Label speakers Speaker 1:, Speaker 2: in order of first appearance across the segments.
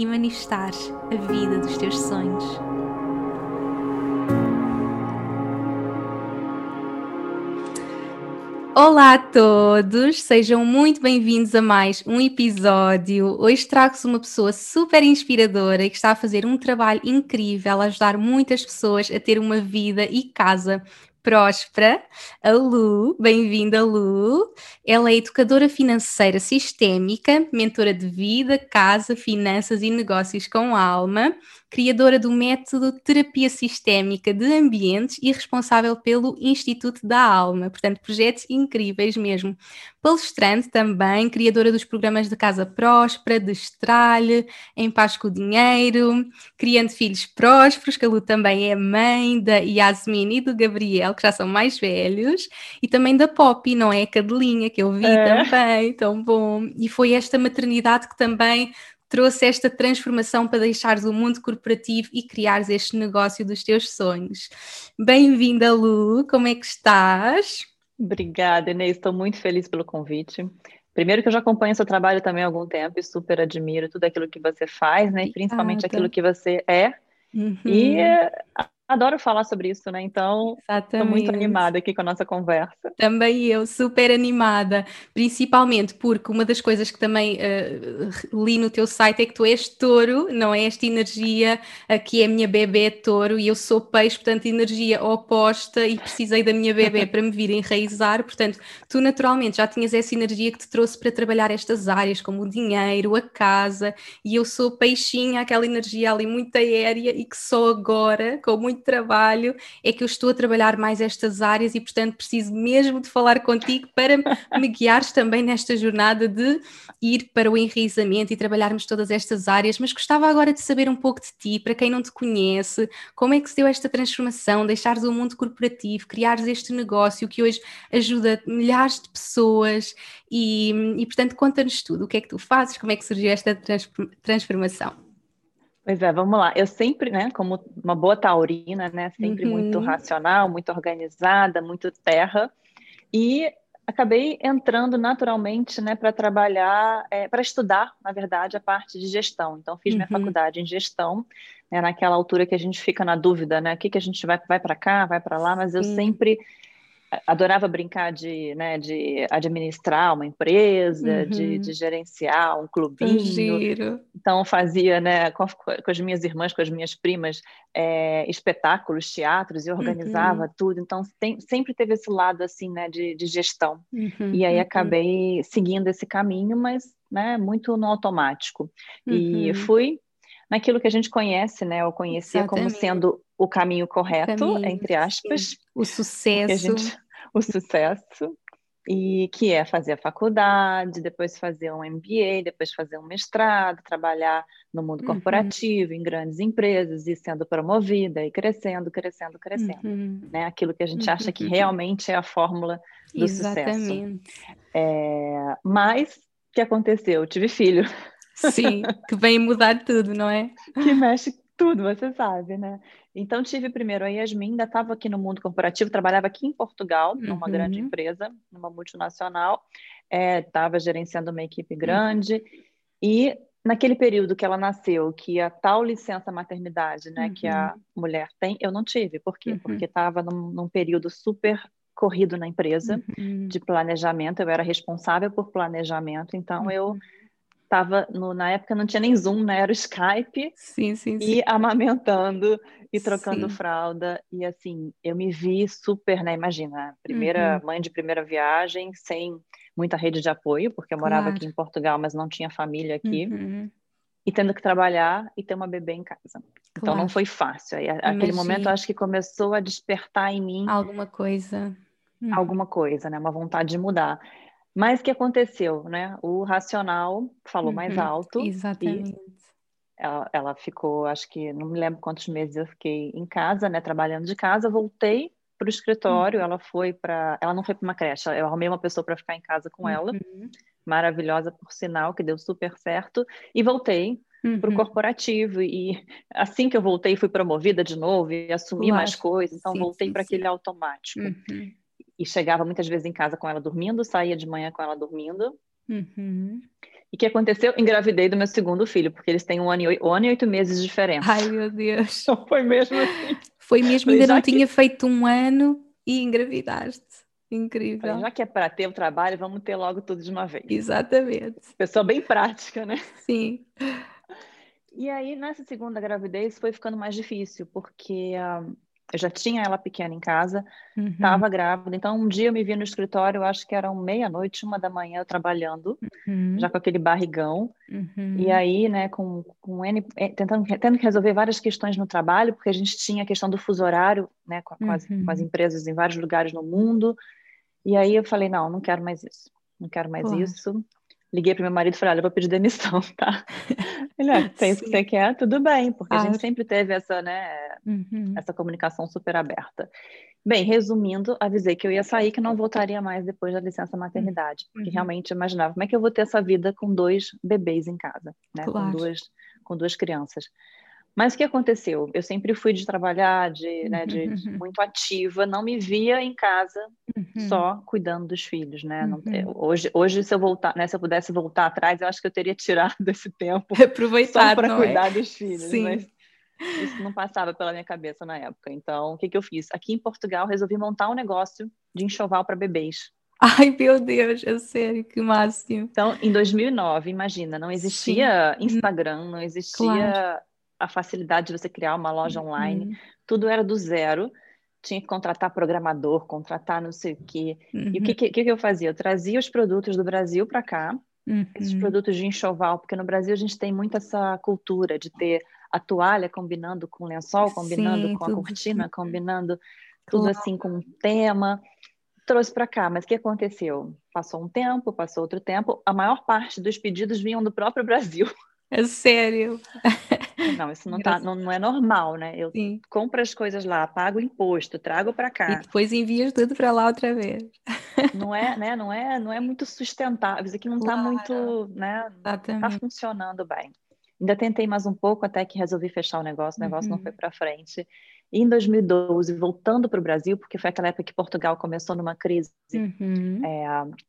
Speaker 1: e manifestares a vida dos teus sonhos. Olá a todos, sejam muito bem-vindos a mais um episódio. Hoje trago-vos uma pessoa super inspiradora que está a fazer um trabalho incrível, a ajudar muitas pessoas a ter uma vida e casa próspera, a Lu, bem-vinda Lu. Ela é educadora financeira sistémica, mentora de vida, casa, finanças e negócios com alma criadora do método Terapia Sistémica de Ambientes e responsável pelo Instituto da Alma. Portanto, projetos incríveis mesmo. Palestrante também, criadora dos programas de Casa Próspera, de Estralhe, Em Paz com o Dinheiro, criando filhos prósperos, que a Lu também é mãe da Yasmin e do Gabriel, que já são mais velhos, e também da Poppy, não é? A Cadelinha, que eu vi é. também, tão bom. E foi esta maternidade que também trouxe esta transformação para deixares o mundo corporativo e criares este negócio dos teus sonhos. Bem-vinda, Lu, como é que estás?
Speaker 2: Obrigada, Inês, estou muito feliz pelo convite. Primeiro que eu já acompanho seu trabalho também há algum tempo e super admiro tudo aquilo que você faz, né? E principalmente aquilo que você é. Uhum. E adoro falar sobre isso, né? Então, estou muito animada aqui com a nossa conversa.
Speaker 1: Também eu, super animada, principalmente porque uma das coisas que também uh, li no teu site é que tu és touro, não é esta energia, aqui é a minha bebê touro e eu sou peixe, portanto, energia oposta e precisei da minha bebê para me vir enraizar, portanto, tu naturalmente já tinhas essa energia que te trouxe para trabalhar estas áreas, como o dinheiro, a casa, e eu sou peixinha, aquela energia ali muito aérea e que só agora, com muito trabalho, é que eu estou a trabalhar mais estas áreas e, portanto, preciso mesmo de falar contigo para me guiares também nesta jornada de ir para o enraizamento e trabalharmos todas estas áreas. Mas gostava agora de saber um pouco de ti, para quem não te conhece, como é que se deu esta transformação, deixares o mundo corporativo, criares este negócio que hoje ajuda milhares de pessoas e, e portanto, conta-nos tudo. O que é que tu fazes? Como é que surgiu esta transformação?
Speaker 2: Pois é, vamos lá. Eu sempre, né, como uma boa taurina, né, sempre uhum. muito racional, muito organizada, muito terra, e acabei entrando naturalmente, né, para trabalhar, é, para estudar, na verdade, a parte de gestão. Então, fiz uhum. minha faculdade em gestão, né, naquela altura que a gente fica na dúvida, né, o que, que a gente vai, vai para cá, vai para lá, mas eu sempre adorava brincar de, né, de administrar uma empresa, uhum. de, de, gerenciar um clubinho. Giro. Então fazia, né, com, com, as minhas irmãs, com as minhas primas, é, espetáculos, teatros, e organizava uhum. tudo. Então tem, sempre teve esse lado assim, né, de, de gestão. Uhum. E aí uhum. acabei seguindo esse caminho, mas, né, muito no automático. E uhum. fui naquilo que a gente conhece, né, ou conhecia Exatamente. como sendo o caminho correto, caminho, entre aspas. Sim.
Speaker 1: O sucesso.
Speaker 2: Gente, o sucesso, e que é fazer a faculdade, depois fazer um MBA, depois fazer um mestrado, trabalhar no mundo uhum. corporativo, uhum. em grandes empresas, e sendo promovida, e crescendo, crescendo, crescendo. Uhum. Né? Aquilo que a gente acha que uhum. realmente é a fórmula do Exatamente. sucesso. É, mas, o que aconteceu? Eu tive filho.
Speaker 1: Sim, que vem mudar tudo, não é?
Speaker 2: Que mexe tudo, você sabe, né? Então, tive primeiro a Yasmin, ainda estava aqui no mundo corporativo, trabalhava aqui em Portugal, numa uhum. grande empresa, numa multinacional, estava é, gerenciando uma equipe grande, uhum. e naquele período que ela nasceu, que a tal licença maternidade, né, uhum. que a uhum. mulher tem, eu não tive. Por quê? Uhum. Porque estava num, num, período super corrido na empresa, uhum. de planejamento, eu era responsável por planejamento, então eu estava na época não tinha nem Zoom, né? Era o Skype.
Speaker 1: Sim, sim,
Speaker 2: sim. E amamentando e trocando sim. fralda. E assim, eu me vi super, né? Imagina, primeira uhum. mãe de primeira viagem, sem muita rede de apoio, porque eu morava claro. aqui em Portugal, mas não tinha família aqui. Uhum. E tendo que trabalhar e ter uma bebê em casa. Claro. Então não foi fácil. Aí, aquele momento eu acho que começou a despertar em mim
Speaker 1: alguma coisa.
Speaker 2: Uhum. Alguma coisa, né? Uma vontade de mudar. Mas o que aconteceu, né? O racional falou uhum, mais alto.
Speaker 1: Exatamente.
Speaker 2: ela, ela, ficou, acho que, não me lembro quantos meses eu fiquei em casa, né, trabalhando de casa, voltei para o escritório, uhum. ela foi para, ela não foi para uma creche, eu arrumei uma pessoa para ficar em casa com uhum. ela, maravilhosa por sinal, que deu super certo, e voltei uhum. para o corporativo, e assim que eu voltei, fui promovida de novo, e assumi mais coisas, então sim, voltei para aquele automático. Uhum. E chegava muitas vezes em casa com ela dormindo, saía de manhã com ela dormindo, Uhum. E o que aconteceu? Engravidei do meu segundo filho, porque eles têm um ano e oito, um ano e oito meses de diferença.
Speaker 1: Ai, meu Deus.
Speaker 2: Então foi mesmo assim.
Speaker 1: Foi mesmo, ainda não que... tinha feito um ano e engravidaste. Incrível.
Speaker 2: Falei, já que é para ter o trabalho, vamos ter logo tudo de uma vez.
Speaker 1: Exatamente.
Speaker 2: Pessoa bem prática, né?
Speaker 1: Sim.
Speaker 2: E aí, nessa segunda gravidez, foi ficando mais difícil, porque uh, eu já tinha ela pequena em casa, estava uhum. grávida. Então, um dia eu me vi no escritório, acho que eram meia-noite, uma da manhã, eu trabalhando, uhum. já com aquele barrigão. Uhum. E aí, né, com, com N, é, tentando, tendo que resolver várias questões no trabalho, porque a gente tinha a questão do fuso horário, né, com, com, as, com as uhum. empresas em vários lugares no mundo. E aí eu falei, não, não quero mais isso. Não quero mais isso liguei para meu marido e falei, olha, eu vou pedir demissão, tá? Ele, ah, tem isso que você quer, tudo bem, porque ah, a gente sempre teve essa, né, uhum. essa comunicação super aberta. Bem, resumindo, avisei que eu ia sair, que não voltaria mais depois da licença maternidade, porque uhum. realmente imaginava como é que eu vou ter essa vida com dois bebês em casa, né, claro. com duas com duas crianças. Mas o que aconteceu? Eu sempre fui de trabalhar, de, né, de, de uhum. muito ativa, não me via em casa uhum. só cuidando dos filhos, né? Não, uhum. hoje, hoje, se eu voltar, né, se eu pudesse voltar atrás, eu acho que eu teria tirado esse tempo
Speaker 1: Aproveitar,
Speaker 2: para
Speaker 1: é?
Speaker 2: cuidar é? dos filhos. Sim. Mas isso não passava pela minha cabeça na época. Então, o que, que eu fiz? Aqui em Portugal, resolvi montar um negócio de enxoval para bebês.
Speaker 1: Ai, meu Deus, é sério, que máximo.
Speaker 2: Então, em 2009, imagina, não existia Sim. Instagram, não existia claro a facilidade de você criar uma loja uhum. online, tudo era do zero. Tinha que contratar programador, contratar não sei o quê. Uhum. E o que, que, que, eu fazia? Eu trazia os produtos do Brasil para cá, uhum. esses produtos de enxoval, porque no Brasil a gente tem muito essa cultura de ter a toalha combinando com o lençol, combinando Sim, com a cortina, assim. combinando tudo claro. assim com um tema. Trouxe para cá, mas o que aconteceu? Passou um tempo, passou outro tempo, a maior parte dos pedidos vinham do próprio Brasil.
Speaker 1: É sério.
Speaker 2: Não, isso não, tá, não, não, é normal, né? Eu Sim. compro as coisas lá, pago o imposto, trago para cá.
Speaker 1: E depois envias tudo para lá outra vez.
Speaker 2: Não é, né? Não é, não é muito sustentável. Isso aqui não está muito, né? Não está funcionando bem. Ainda tentei mais um pouco até que resolvi fechar o negócio, o negócio uhum. não foi para frente. E em 2012, voltando para o Brasil, porque foi aquela época que Portugal começou numa crise uhum. é,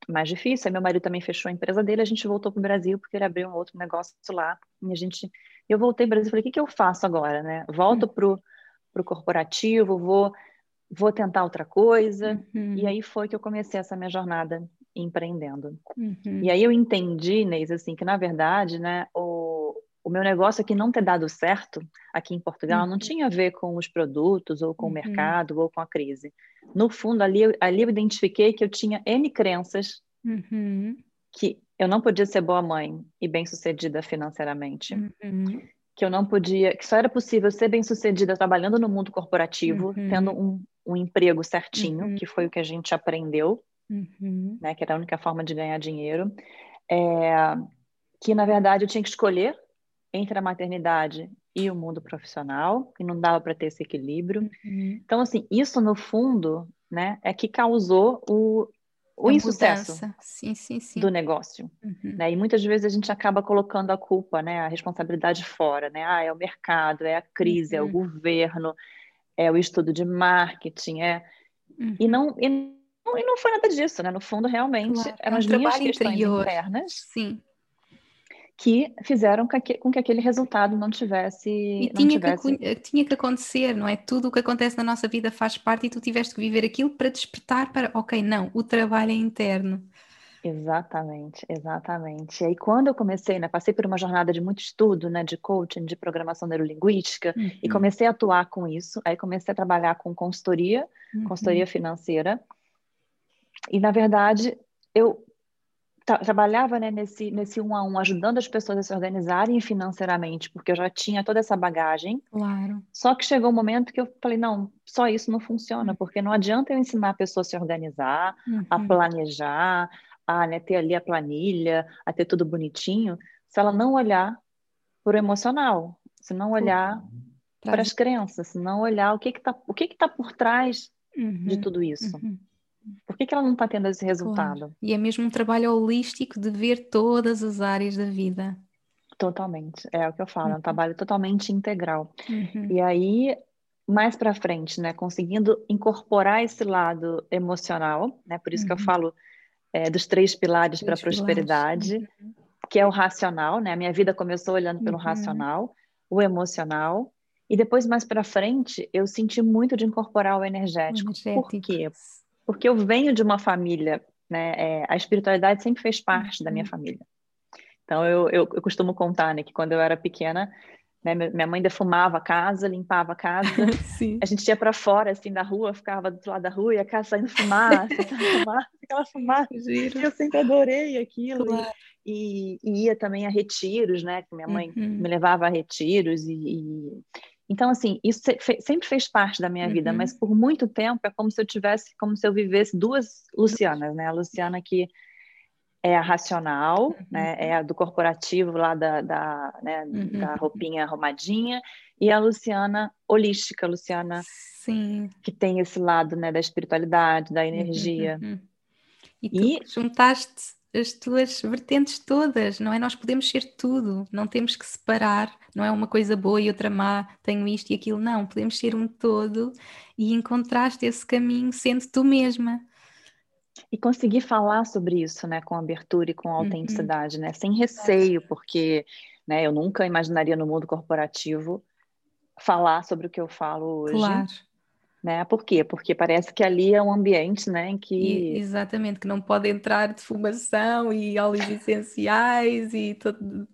Speaker 2: mais difícil, aí meu marido também fechou a empresa dele, a gente voltou para o Brasil porque ele abriu um outro negócio lá. E a gente, eu voltei para o Brasil e falei, o que, que eu faço agora, né? Volto uhum. para o corporativo, vou, vou tentar outra coisa. Uhum. E aí foi que eu comecei essa minha jornada empreendendo. Uhum. E aí eu entendi, Inês, assim, que na verdade, né, o, o meu negócio aqui não ter dado certo aqui em Portugal uhum. não tinha a ver com os produtos ou com uhum. o mercado ou com a crise. No fundo, ali, ali eu identifiquei que eu tinha N crenças uhum. que eu não podia ser boa mãe e bem-sucedida financeiramente. Uhum. Que eu não podia, que só era possível ser bem-sucedida trabalhando no mundo corporativo, uhum. tendo um, um emprego certinho, uhum. que foi o que a gente aprendeu, né, que era a única forma de ganhar dinheiro. É, que na verdade eu tinha que escolher entre a maternidade e o mundo profissional, e não dava para ter esse equilíbrio. Uhum. Então, assim, isso no fundo, né, é que causou o, o insucesso
Speaker 1: sim, sim, sim.
Speaker 2: do negócio. Uhum. Né? E muitas vezes a gente acaba colocando a culpa, né, a responsabilidade fora, né? Ah, é o mercado, é a crise, uhum. é o uhum. governo, é o estudo de marketing, é... E uhum. não... E não, e não foi nada disso, né? No fundo, realmente, claro. eram é um as minhas questões interior. internas.
Speaker 1: Sim
Speaker 2: que fizeram com que, com que aquele resultado não tivesse.
Speaker 1: E tinha, tivesse... Que, tinha que acontecer, não é? Tudo o que acontece na nossa vida faz parte e tu tiveste que viver aquilo para despertar para, ok, não, o trabalho é interno.
Speaker 2: Exatamente, exatamente. E aí, quando eu comecei, né, passei por uma jornada de muito estudo, né, de coaching, de programação neurolinguística, uhum. e comecei a atuar com isso. Aí comecei a trabalhar com consultoria, uhum. consultoria financeira. E, na verdade, eu trabalhava né, nesse, nesse um a um, ajudando as pessoas a se organizarem financeiramente, porque eu já tinha toda essa bagagem.
Speaker 1: Claro.
Speaker 2: Só que chegou um momento que eu falei, não, só isso não funciona, porque não adianta eu ensinar a pessoa a se organizar, uhum. a planejar, a né, ter ali a planilha, a ter tudo bonitinho, se ela não olhar para o emocional, se não olhar para as crenças, se não olhar o que está o que está por trás uhum. de tudo isso. Uhum. Por que, que ela não está tendo esse resultado? Claro.
Speaker 1: E é mesmo um trabalho holístico de ver todas as áreas da vida.
Speaker 2: Totalmente, é o que eu falo, uhum. é um uhum. trabalho totalmente integral. Uhum. E aí, mais para frente, né, conseguindo incorporar esse lado emocional, né, por isso que eu uhum. falo é, dos três pilares para a prosperidade, uhum. que é o racional, né? A minha vida começou olhando pelo racional, o emocional e depois, mais para frente, eu senti muito de incorporar o energético. energético. Por quê? Porque eu venho de uma família, né? É, a espiritualidade sempre fez parte da minha uhum. família. Então, eu, eu, eu, costumo contar, né, que quando eu era pequena, né, minha mãe defumava a casa, limpava a casa. a gente ia para fora, assim, da rua, ficava do lado da rua e a casa saindo fumaça, fumaça aquela fumaça. Giro. Eu sempre adorei aquilo. Claro. E, e, ia também a retiros, né? Que minha mãe uhum. me levava a retiros e, e então, assim, isso sempre fez parte da minha uhum. vida, mas por muito tempo é como se eu tivesse, como se eu vivesse duas Lucianas, né? A Luciana que é a racional, uhum. né? É a do corporativo lá da, da, né? Uhum. da roupinha arrumadinha, e a Luciana holística, a Luciana Sim. que tem esse lado, né? Da espiritualidade, da energia.
Speaker 1: Uhum. E e... juntaste as tuas vertentes todas, não é? Nós podemos ser tudo, não temos que separar, não é uma coisa boa e outra má, tenho isto e aquilo, não, podemos ser um todo e encontraste esse caminho sendo tu mesma.
Speaker 2: E conseguir falar sobre isso, né, com abertura e com uhum. autenticidade, uhum. né, sem receio, porque, né, eu nunca imaginaria no mundo corporativo falar sobre o que eu falo hoje. Claro né? Por quê? Porque parece que ali é um ambiente, né, em que
Speaker 1: e, exatamente que não pode entrar defumação e óleos essenciais e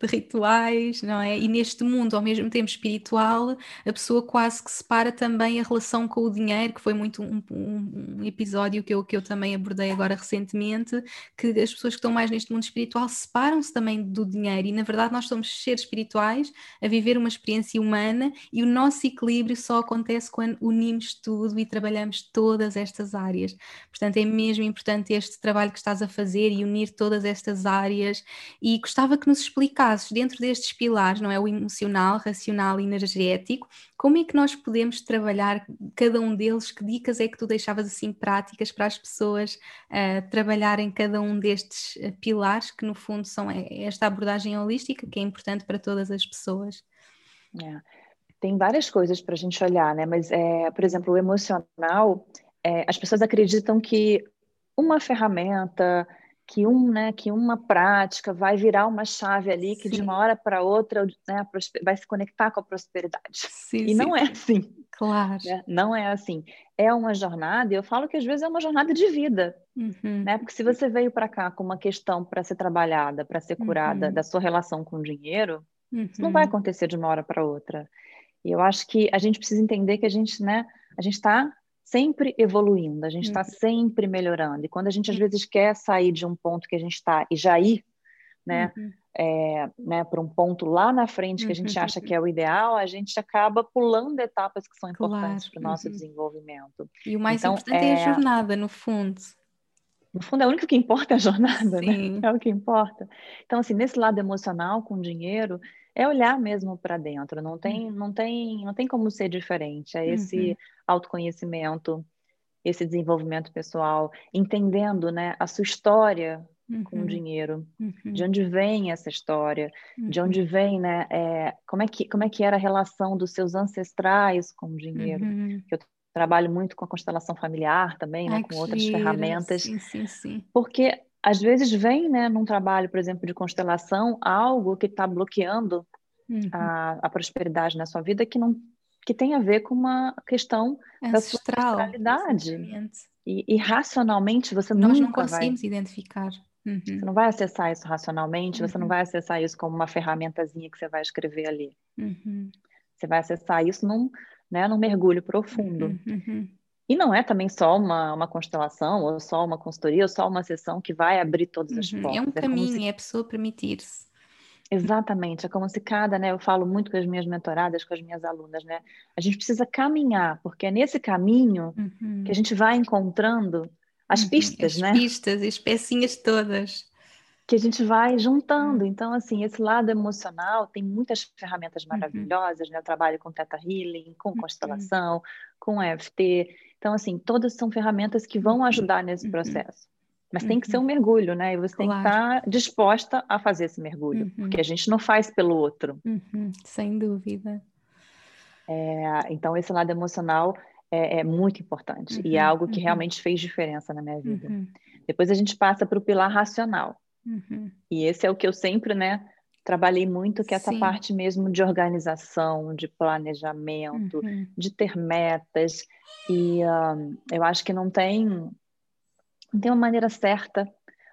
Speaker 1: rituais, não é? E neste mundo, ao mesmo tempo espiritual, a pessoa quase que separa também a relação com o dinheiro, que foi muito um, um, um episódio que eu, que eu também abordei agora recentemente, que as pessoas que estão mais neste mundo espiritual separam-se também do dinheiro e na verdade nós somos seres espirituais a viver uma experiência humana e o nosso equilíbrio só acontece quando unimos tudo tudo e trabalhamos todas estas áreas. Portanto, é mesmo importante este trabalho que estás a fazer e unir todas estas áreas. E gostava que nos explicasses, dentro destes pilares, não é? O emocional, racional e energético, como é que nós podemos trabalhar cada um deles? Que dicas é que tu deixavas assim práticas para as pessoas uh, trabalharem cada um destes uh, pilares, que no fundo são é, esta abordagem holística que é importante para todas as pessoas?
Speaker 2: Yeah. Tem várias coisas para a gente olhar, né? Mas, é, por exemplo, o emocional, é, as pessoas acreditam que uma ferramenta, que, um, né, que uma prática vai virar uma chave ali que sim. de uma hora para outra né, vai se conectar com a prosperidade. Sim, e sim. não é assim.
Speaker 1: Claro.
Speaker 2: Né? Não é assim. É uma jornada, e eu falo que às vezes é uma jornada de vida. Uhum. Né? Porque se você veio para cá com uma questão para ser trabalhada, para ser curada uhum. da sua relação com o dinheiro, uhum. isso não vai uhum. acontecer de uma hora para outra. E eu acho que a gente precisa entender que a gente, né, a gente está sempre evoluindo, a gente está uhum. sempre melhorando. E quando a gente às vezes quer sair de um ponto que a gente está e já ir, né, uhum. é, né, para um ponto lá na frente que a gente acha que é o ideal, a gente acaba pulando etapas que são importantes claro. para o nosso uhum. desenvolvimento.
Speaker 1: E o mais então, importante é... é a jornada, no fundo.
Speaker 2: No fundo, é o único que importa a jornada, né? Sim. né? É o que importa. Então, assim, nesse lado emocional com dinheiro, é olhar mesmo para dentro, não tem, uhum. não tem, não tem como ser diferente. É esse uhum. autoconhecimento, esse desenvolvimento pessoal, entendendo, né, a sua história uhum. com o uhum. dinheiro, uhum. de onde vem essa história, de onde uhum. vem, né, é, como é que como é que era a relação dos seus ancestrais com o dinheiro. Eu trabalho muito com a constelação familiar também, né, Ai, né, com outras ferramentas,
Speaker 1: sim, sim, sim.
Speaker 2: porque às vezes vem, né, num trabalho, por exemplo, de constelação, algo que está bloqueando uhum. a, a, prosperidade na sua vida que não que tem a ver com uma questão Ancestral, da ancestralidade. E, e, racionalmente você
Speaker 1: Nós
Speaker 2: não
Speaker 1: conseguimos
Speaker 2: vai,
Speaker 1: identificar.
Speaker 2: Uhum. Você não vai acessar isso racionalmente, uhum. você não uhum. vai acessar isso como uma ferramentazinha que você vai escrever ali.
Speaker 1: Uhum.
Speaker 2: Você vai acessar isso num, né, num mergulho profundo.
Speaker 1: Uhum, uhum.
Speaker 2: E não é também só uma, uma constelação, ou só uma consultoria, ou só uma sessão que vai abrir todas as uhum. portas.
Speaker 1: É um caminho, é, se... é a pessoa permitir-se.
Speaker 2: Exatamente, é como se cada, né, eu falo muito com as minhas mentoradas, com as minhas alunas, né, a gente precisa caminhar, porque é nesse caminho uhum. que a gente vai encontrando as uhum. pistas,
Speaker 1: as
Speaker 2: né?
Speaker 1: pistas e as pecinhas todas.
Speaker 2: Que a gente vai juntando. Hum. Então, assim, esse lado emocional tem muitas ferramentas uhum. maravilhosas, uhum. né? Eu trabalho com Theta Healing, com uhum. constelação, com EFT. Então, assim, todas são ferramentas que vão ajudar nesse uhum. processo. Mas tem que ser um uhum. mergulho, né? E você claro. tem que estar disposta a fazer esse mergulho, uhum. porque a gente não faz pelo outro.
Speaker 1: Sem dúvida.
Speaker 2: É, então, esse lado emocional é, é muito importante e é algo que realmente fez diferença na minha vida. Depois a gente passa para o pilar racional. Uhum. E esse é o que eu sempre, né, trabalhei muito, que é essa Sim. parte mesmo de organização, de planejamento, uhum. de ter metas. E um, eu acho que não tem, não tem uma maneira certa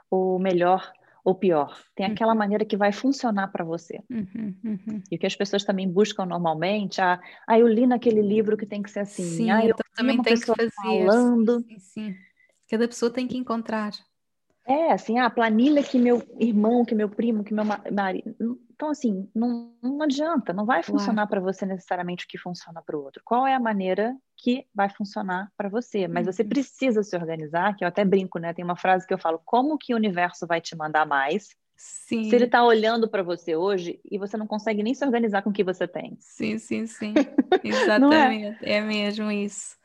Speaker 2: ou melhor ou pior. Tem aquela uhum. maneira que vai funcionar para você. Uhum, uhum. E o que as pessoas também buscam normalmente, ah, ah, eu li naquele livro que tem que ser assim.
Speaker 1: Sim,
Speaker 2: ah, eu
Speaker 1: então também tem que fazer.
Speaker 2: Falando.
Speaker 1: Sim, sim. Cada pessoa tem que encontrar.
Speaker 2: É, assim, a planilha que meu irmão, que meu primo, que meu marido. Então, assim, não, não adianta, não vai funcionar para você necessariamente o que funciona para o outro. Qual é a maneira que vai funcionar para você? Mas uhum. você precisa se organizar, que eu até brinco, né? Tem uma frase que eu falo: como que o universo vai te mandar mais? Sim. Se ele está olhando para você hoje e você não consegue nem se organizar com o que você tem.
Speaker 1: Sim, sim, sim. Exatamente. é? é mesmo isso.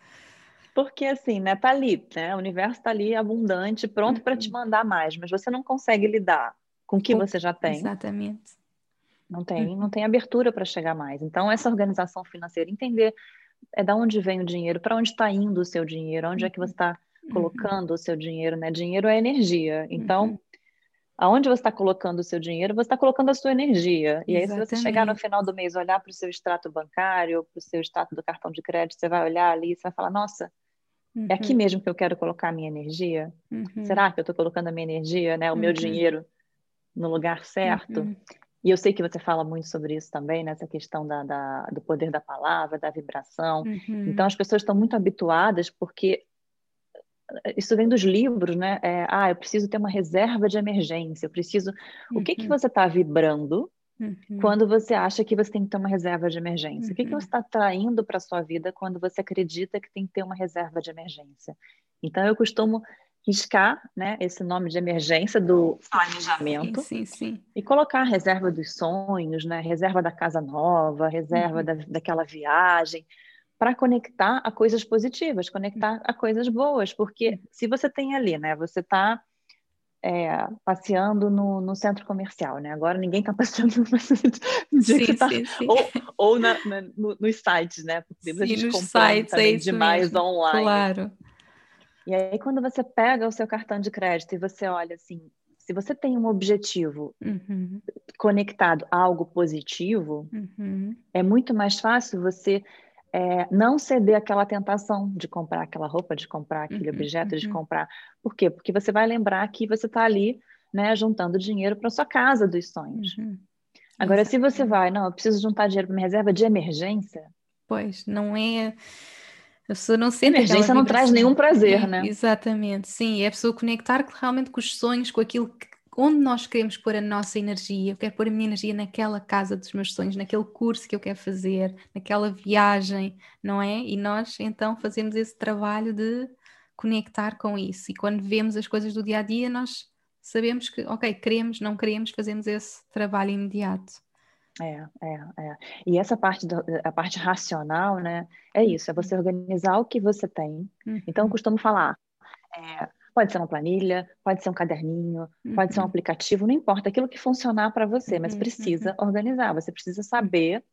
Speaker 2: Porque assim, né, tá ali, né? O universo tá ali abundante, pronto uhum. para te mandar mais, mas você não consegue lidar com o que você já tem.
Speaker 1: Exatamente.
Speaker 2: Não tem, uhum. não tem abertura para chegar mais. Então, essa organização financeira, entender é da onde vem o dinheiro, para onde está indo o seu dinheiro, onde é que você está uhum. colocando o seu dinheiro, né? Dinheiro é energia. Então, uhum. aonde você está colocando o seu dinheiro, você está colocando a sua energia. E Exatamente. aí, se você chegar no final do mês, olhar para o seu extrato bancário, para o seu extrato do cartão de crédito, você vai olhar ali e você vai falar, nossa, Uhum. É aqui uhum. mesmo que eu quero colocar a minha energia? Uhum. Será que eu estou colocando a minha energia, né, o meu uhum. dinheiro no lugar certo? Uhum. E eu sei que você fala muito sobre isso também, nessa questão da, da do poder da palavra, da vibração. Então, as pessoas estão muito habituadas, porque isso vem dos livros, né? É, ah, eu preciso ter uma reserva de emergência, eu preciso. O que, que você está vibrando Uhum. Quando você acha que você tem que ter uma reserva de emergência. Uhum. O que, que você está traindo para a sua vida quando você acredita que tem que ter uma reserva de emergência? Então, eu costumo riscar né, esse nome de emergência do planejamento
Speaker 1: sim, sim, sim.
Speaker 2: e colocar a reserva dos sonhos, né, reserva da casa nova, reserva uhum. da, daquela viagem, para conectar a coisas positivas, conectar a coisas boas, porque uhum. se você tem ali, né, você está é, passeando no, no, centro comercial, né? Agora ninguém está passeando no sim, tá, sim, sim. ou, ou na, na, no, nos sites, né? Porque sim, a gente nos sites, é demais mesmo. online.
Speaker 1: Claro.
Speaker 2: E aí quando você pega o seu cartão de crédito e você olha assim, se você tem um objetivo uhum. conectado a algo positivo, uhum. é muito mais fácil você é, não ceder àquela tentação de comprar aquela roupa, de comprar aquele uhum, objeto, de uhum. comprar. Por quê? Porque você vai lembrar que você está ali, né, juntando dinheiro para sua casa dos sonhos. Uhum. Agora, se você vai, não, eu preciso juntar dinheiro para minha reserva de emergência.
Speaker 1: Pois, não é. A pessoa não sente
Speaker 2: Emergência não traz nenhum prazer, né?
Speaker 1: Exatamente, sim. E é a pessoa conectar realmente com os sonhos, com aquilo que onde nós queremos pôr a nossa energia. Eu quero pôr a minha energia naquela casa dos meus sonhos, naquele curso que eu quero fazer, naquela viagem, não é? E nós então fazemos esse trabalho de conectar com isso. E quando vemos as coisas do dia a dia, nós sabemos que, ok, queremos, não queremos, fazemos esse trabalho imediato.
Speaker 2: É, é, é. E essa parte, do, a parte racional, né? É isso, é você organizar o que você tem. Uhum. Então, eu costumo falar, é, Pode ser uma planilha, pode ser um caderninho, uhum. pode ser um uhum. aplicativo, não importa, aquilo que funcionar para você, mas uhum, precisa uhum. organizar, você precisa saber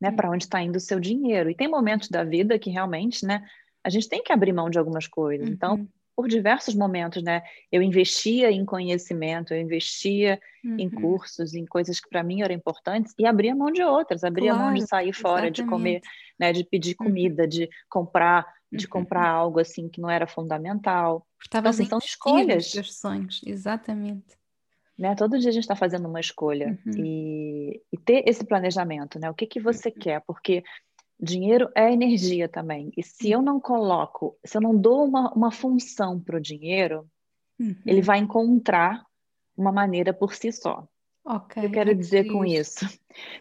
Speaker 2: né, para onde está indo o seu dinheiro. E tem momentos da vida que realmente, né, a gente tem que abrir mão de algumas coisas. Então, uhum. por diversos momentos, né, eu investia em conhecimento, eu investia em cursos, em coisas que para mim eram importantes e abria mão de outras, abria claro, mão de sair fora, exatamente. de comer, né, de pedir comida, de comprar de comprar algo assim que não era fundamental.
Speaker 1: Estava então, assim, são escolhas. Os sonhos, exatamente.
Speaker 2: Né? Todo dia a gente está fazendo uma escolha uhum. e, e, ter esse planejamento, né? O que que você uhum. quer? Porque dinheiro é energia também. E se eu não coloco, se eu não dou uma, uma função para o dinheiro, uhum. ele vai encontrar uma maneira por si só.
Speaker 1: Okay,
Speaker 2: eu quero dizer com isso.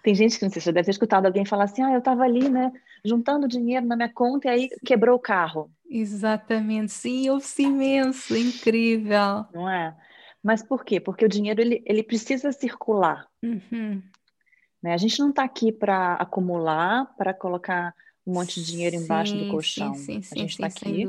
Speaker 2: Tem gente que não sei se já deve ter escutado alguém falar assim: ah, eu estava ali, né, juntando dinheiro na minha conta e aí quebrou o carro.
Speaker 1: Exatamente, sim, ouve-se imenso, incrível.
Speaker 2: Não é? Mas por quê? Porque o dinheiro ele, ele precisa circular.
Speaker 1: Uhum.
Speaker 2: Né? A gente não está aqui para acumular, para colocar um monte de dinheiro embaixo sim, do colchão.
Speaker 1: Sim, sim,
Speaker 2: a gente
Speaker 1: está aqui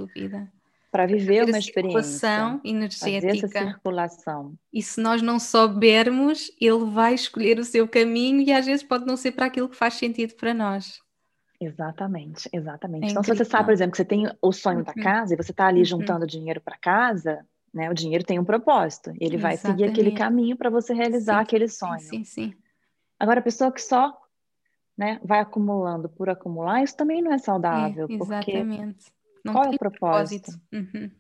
Speaker 2: para viver uma experiência,
Speaker 1: energética.
Speaker 2: Fazer essa circulação.
Speaker 1: E se nós não soubermos, ele vai escolher o seu caminho e às vezes pode não ser para aquilo que faz sentido para nós.
Speaker 2: Exatamente, exatamente. É então, incrível. se você sabe, por exemplo, que você tem o sonho uhum. da casa e você está ali uhum. juntando dinheiro para casa, né? O dinheiro tem um propósito. Ele Exatamente. vai seguir aquele caminho para você realizar sim, aquele sonho.
Speaker 1: Sim, sim.
Speaker 2: Agora, a pessoa que só né, vai acumulando por acumular, isso também não é saudável. É,
Speaker 1: exatamente.
Speaker 2: Não qual é o propósito?
Speaker 1: propósito. Uhum.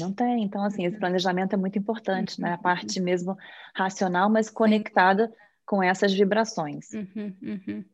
Speaker 2: Não tem. Então, assim, esse uhum. planejamento é muito importante, uhum. né? A parte mesmo racional, mas conectada com essas vibrações.
Speaker 1: Uhum, uhum.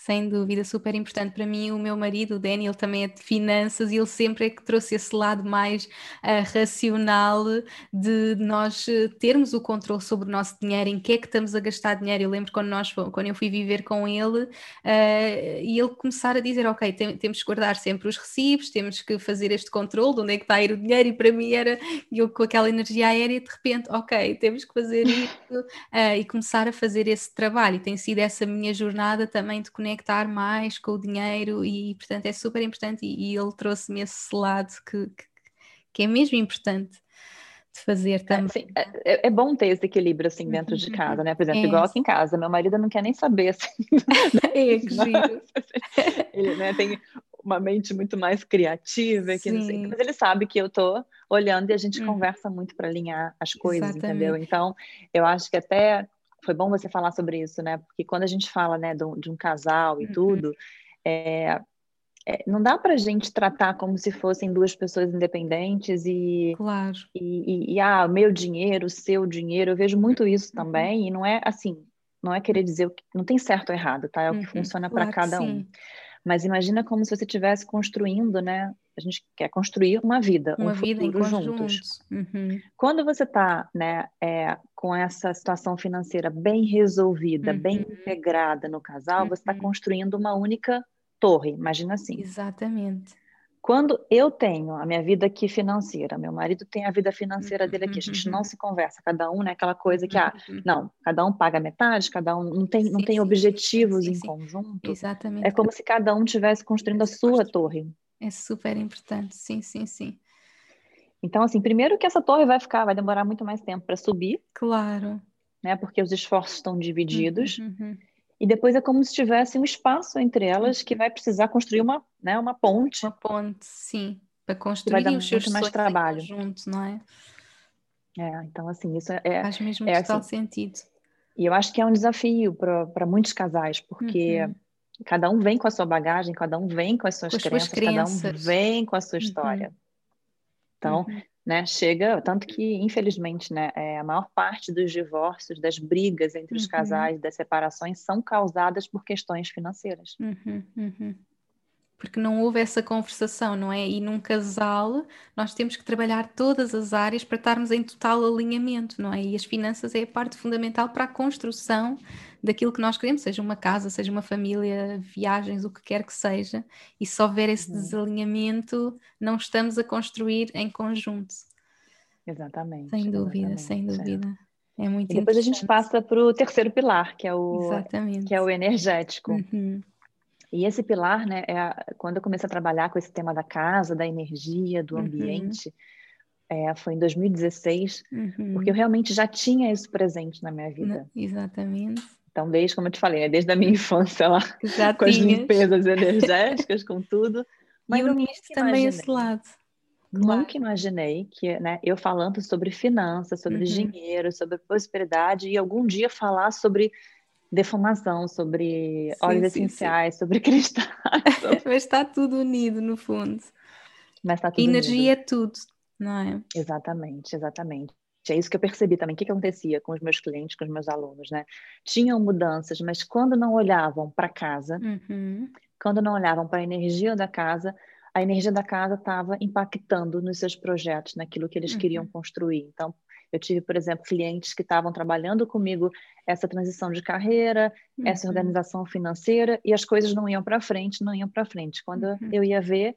Speaker 1: Sem dúvida, super importante para mim. O meu marido, o Daniel, também é de finanças e ele sempre é que trouxe esse lado mais uh, racional de nós eh, termos o controle sobre o nosso dinheiro, em que é que estamos a gastar dinheiro. Eu lembro quando, nós, quando eu fui viver com ele uh, e ele começar a dizer: Ok, tem, temos que guardar sempre os recibos, temos que fazer este controle de onde é que está a ir o dinheiro. E para mim era, eu com aquela energia aérea, de repente, ok, temos que fazer isso uh, e começar a fazer esse trabalho. E tem sido essa minha jornada também de conexão conectar mais com o dinheiro e, portanto, é super importante e, e ele trouxe-me esse lado que, que, que, é mesmo importante de fazer também.
Speaker 2: É, sim, é, é, bom ter esse equilíbrio assim dentro de casa, né? Por exemplo, é. igual aqui em casa, meu marido não quer nem saber assim.
Speaker 1: é, que giro.
Speaker 2: Ele né, tem uma mente muito mais criativa, que sei, mas ele sabe que eu tô olhando e a gente hum. conversa muito para alinhar as coisas, Exatamente. entendeu? Então, eu acho que até foi bom você falar sobre isso, né? Porque quando a gente fala, né, de um, de um casal e uhum. tudo, é, é, não dá para a gente tratar como se fossem duas pessoas independentes e,
Speaker 1: claro.
Speaker 2: e, e, e ah, meu dinheiro, seu dinheiro. Eu vejo muito isso uhum. também e não é assim, não é querer dizer o que não tem certo ou errado, tá? É o que uhum. funciona para claro cada um. Mas imagina como se você estivesse construindo, né? A gente quer construir uma vida,
Speaker 1: uma
Speaker 2: um
Speaker 1: vida
Speaker 2: futuro juntos. Uhum. Quando você está, né, é, com essa situação financeira bem resolvida, uhum. bem integrada no casal, você está uhum. construindo uma única torre. Imagina assim.
Speaker 1: Exatamente.
Speaker 2: Quando eu tenho a minha vida aqui financeira, meu marido tem a vida financeira dele aqui, a gente não se conversa, cada um, né, aquela coisa que, ah, não, cada um paga metade, cada um não tem, não sim, tem sim, objetivos sim, em conjunto.
Speaker 1: Exatamente.
Speaker 2: É como se cada um estivesse construindo a sua torre.
Speaker 1: É super importante, sim, sim, sim.
Speaker 2: Então, assim, primeiro que essa torre vai ficar, vai demorar muito mais tempo para subir.
Speaker 1: Claro.
Speaker 2: Né, porque os esforços estão divididos. Uhum, uhum. E depois é como se tivesse um espaço entre elas que vai precisar construir uma, né, uma ponte.
Speaker 1: Uma ponte, sim, para construir
Speaker 2: vai dar os muito mais trabalho
Speaker 1: juntos, não é?
Speaker 2: É, então assim, isso é
Speaker 1: faz mesmo
Speaker 2: é,
Speaker 1: total
Speaker 2: assim,
Speaker 1: sentido.
Speaker 2: E eu acho que é um desafio para muitos casais, porque uhum. Cada um vem com a sua bagagem, cada um vem com as suas, com crenças, crenças, cada um vem com a sua uhum. história. Então, uhum né, chega, tanto que, infelizmente, né, é, a maior parte dos divórcios, das brigas entre os uhum. casais, das separações, são causadas por questões financeiras.
Speaker 1: Uhum, uhum. Porque não houve essa conversação, não é? E num casal, nós temos que trabalhar todas as áreas para estarmos em total alinhamento, não é? E as finanças é a parte fundamental para a construção daquilo que nós queremos, seja uma casa, seja uma família, viagens, o que quer que seja, e se houver esse uhum. desalinhamento, não estamos a construir em conjunto.
Speaker 2: Exatamente.
Speaker 1: Sem dúvida, exatamente, sem dúvida. É, é muito
Speaker 2: e depois a gente passa para o terceiro pilar, que é o,
Speaker 1: exatamente.
Speaker 2: que é o energético.
Speaker 1: Uhum.
Speaker 2: E esse pilar, né, é a, quando eu comecei a trabalhar com esse tema da casa, da energia, do uhum. ambiente, é, foi em 2016, uhum. porque eu realmente já tinha isso presente na minha vida.
Speaker 1: Exatamente.
Speaker 2: Então, desde, como eu te falei, né, desde a minha infância lá,
Speaker 1: Já
Speaker 2: com tinhas. as limpezas energéticas, com tudo.
Speaker 1: Mas e uniste também esse lado.
Speaker 2: Claro. Nunca imaginei que, né, eu falando sobre finanças, sobre uhum. dinheiro, sobre prosperidade, e algum dia falar sobre defumação, sobre sim, óleos sim, essenciais, sim. sobre cristais. Sobre...
Speaker 1: Mas está tudo unido, no fundo.
Speaker 2: Mas está tudo
Speaker 1: Energia
Speaker 2: unido.
Speaker 1: é tudo, não é?
Speaker 2: Exatamente, exatamente. É isso que eu percebi também. O que, que acontecia com os meus clientes, com os meus alunos, né? Tinham mudanças, mas quando não olhavam para casa,
Speaker 1: uhum.
Speaker 2: quando não olhavam para a energia da casa, a energia da casa estava impactando nos seus projetos, naquilo que eles uhum. queriam construir. Então, eu tive, por exemplo, clientes que estavam trabalhando comigo essa transição de carreira, uhum. essa organização financeira, e as coisas não iam para frente, não iam para frente. Quando uhum. eu ia ver,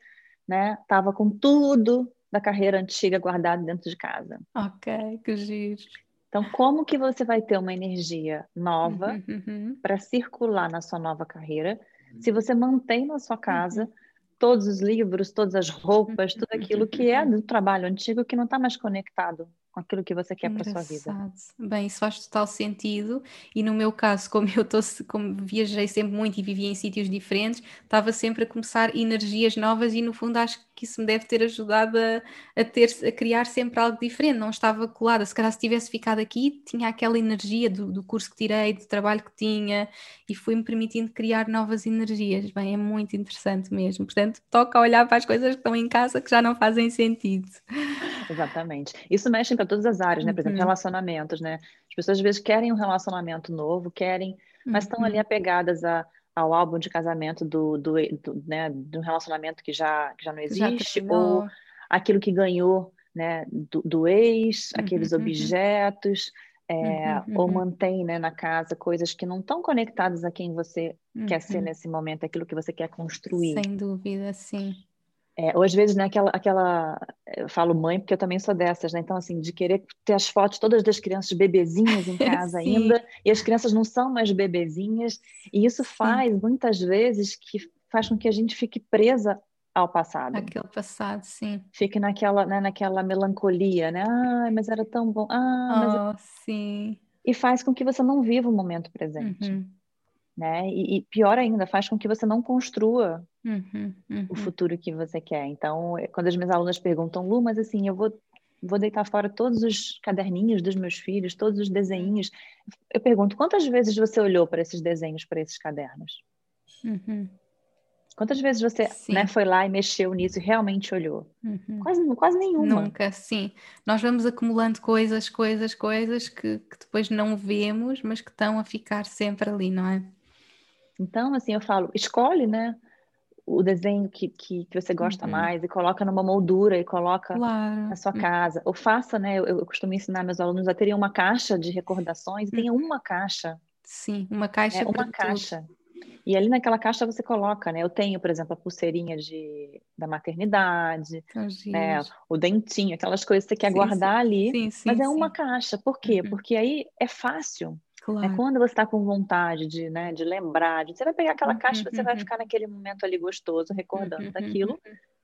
Speaker 2: né, estava com tudo da carreira antiga guardado dentro de casa.
Speaker 1: Ok, que giro.
Speaker 2: Então, como que você vai ter uma energia nova uhum, uhum. para circular na sua nova carreira se você mantém na sua casa uhum. todos os livros, todas as roupas, tudo aquilo que é do trabalho antigo que não está mais conectado com aquilo que você quer para sua vida.
Speaker 1: Bem, isso faz total sentido. E no meu caso, como eu tô, como viajei sempre muito e vivia em sítios diferentes, estava sempre a começar energias novas e no fundo acho que isso me deve ter ajudado a, a, ter, a criar sempre algo diferente. Não estava colada. Se calhar se tivesse ficado aqui, tinha aquela energia do, do curso que tirei, do trabalho que tinha e fui-me permitindo criar novas energias. Bem, é muito interessante mesmo. Portanto, toca olhar para as coisas que estão em casa que já não fazem sentido.
Speaker 2: Exatamente. Isso mexe para todas as áreas, né? Por exemplo, uhum. relacionamentos, né? As pessoas às vezes querem um relacionamento novo, querem, mas estão ali uhum. apegadas a, ao álbum de casamento do, do, do, né, do relacionamento que já, que já não existe, já ou aquilo que ganhou né, do, do ex, uhum, aqueles uhum. objetos, é, uhum, ou mantém né, na casa coisas que não estão conectadas a quem você quer ser nesse momento, aquilo que você quer construir.
Speaker 1: Sem dúvida, sim.
Speaker 2: É, ou às vezes, né, aquela, aquela, eu falo mãe porque eu também sou dessas, né? Então, assim, de querer ter as fotos todas das crianças bebezinhas em casa ainda, e as crianças não são mais bebezinhas, e isso faz, sim. muitas vezes, que faz com que a gente fique presa ao passado.
Speaker 1: Aquele passado, sim.
Speaker 2: Fique naquela, né, naquela melancolia, né? Ah, mas era tão bom. Ah,
Speaker 1: mas... Oh, sim.
Speaker 2: E faz com que você não viva o momento presente. Uhum né? E, e, pior ainda, faz com que você não construa uhum, uhum. o futuro que você quer. Então, é, quando as minhas alunas perguntam, Lu, mas assim, eu vou, vou deitar fora todos os caderninhos dos meus filhos, todos os desenhos. Eu pergunto, quantas vezes você olhou para esses desenhos, para esses cadernos? Uhum. Quantas vezes você né, foi lá e mexeu nisso e realmente olhou? Uhum. Quase, quase nenhuma.
Speaker 1: Nunca, sim. Nós vamos acumulando coisas, coisas, coisas que, que depois não vemos, mas que estão a ficar sempre ali, não é?
Speaker 2: Então, assim, eu falo, escolhe, né? O desenho que, que, que você gosta uhum. mais e coloca numa moldura e coloca
Speaker 1: claro.
Speaker 2: na sua casa. Ou faça, né? Eu, eu, costumo ensinar meus alunos a terem uma caixa de recordações e tenha uhum. uma caixa.
Speaker 1: Sim, uma caixa.
Speaker 2: É, uma caixa. Tudo. E ali naquela caixa você coloca, né? Eu tenho, por exemplo, a pulseirinha de, da maternidade, né? o dentinho, aquelas coisas que você quer sim, guardar sim. ali, sim, sim, mas é uma caixa. Por quê? Uhum. Porque aí é fácil. É claro. É quando você está com vontade de, né, de lembrar, de, você vai pegar aquela caixa, você vai uhum. ficar naquele momento ali gostoso, recordando daquilo,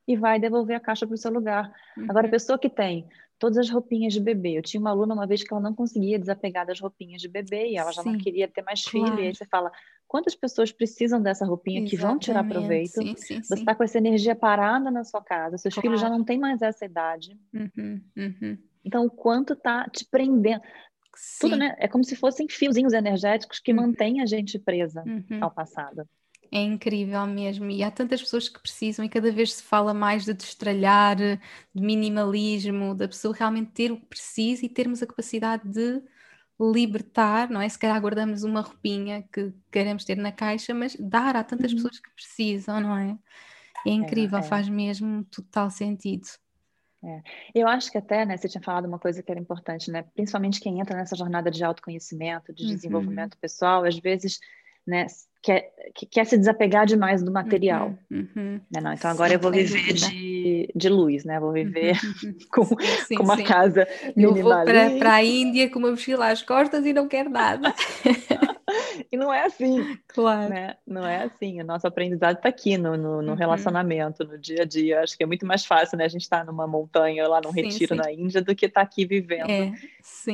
Speaker 2: e vai devolver a caixa para o seu lugar. Agora, a pessoa que tem todas as roupinhas de bebê, eu tinha uma aluna uma vez que ela não conseguia desapegar das roupinhas de bebê e ela já Sim. não queria ter mais claro. filho, e aí você fala, quantas pessoas precisam dessa roupinha Exatamente. que vão tirar proveito? Sim, sim, você está com essa energia parada na sua casa, seus claro. filhos já não têm mais essa idade. Uhum, uhum. Então, o quanto está te prendendo? Sim. Tudo, né? É como se fossem fiozinhos energéticos que uhum. mantêm a gente presa uhum. ao passado.
Speaker 1: É incrível mesmo, e há tantas pessoas que precisam, e cada vez se fala mais de destralhar, de minimalismo, da pessoa realmente ter o que precisa e termos a capacidade de libertar, não é? Se calhar guardamos uma roupinha que queremos ter na caixa, mas dar a tantas uhum. pessoas que precisam, não é? É incrível, é, é. faz mesmo total sentido.
Speaker 2: É. Eu acho que até, né, você tinha falado uma coisa que era importante, né? Principalmente quem entra nessa jornada de autoconhecimento, de uhum. desenvolvimento pessoal, às vezes, né, quer, quer se desapegar demais do material. Uhum. Uhum. Né, não, então agora sim, eu vou viver de, de luz, né? Vou viver com, sim, com uma sim. casa
Speaker 1: Eu vou para a Índia com uma mochila às costas e não quero nada.
Speaker 2: e não é assim.
Speaker 1: Claro.
Speaker 2: Né? Não é assim. O nosso aprendizado está aqui no, no, no uhum. relacionamento, no dia a dia. Acho que é muito mais fácil, né? A gente estar tá numa montanha lá num sim, retiro sim. na Índia do que estar tá aqui vivendo é,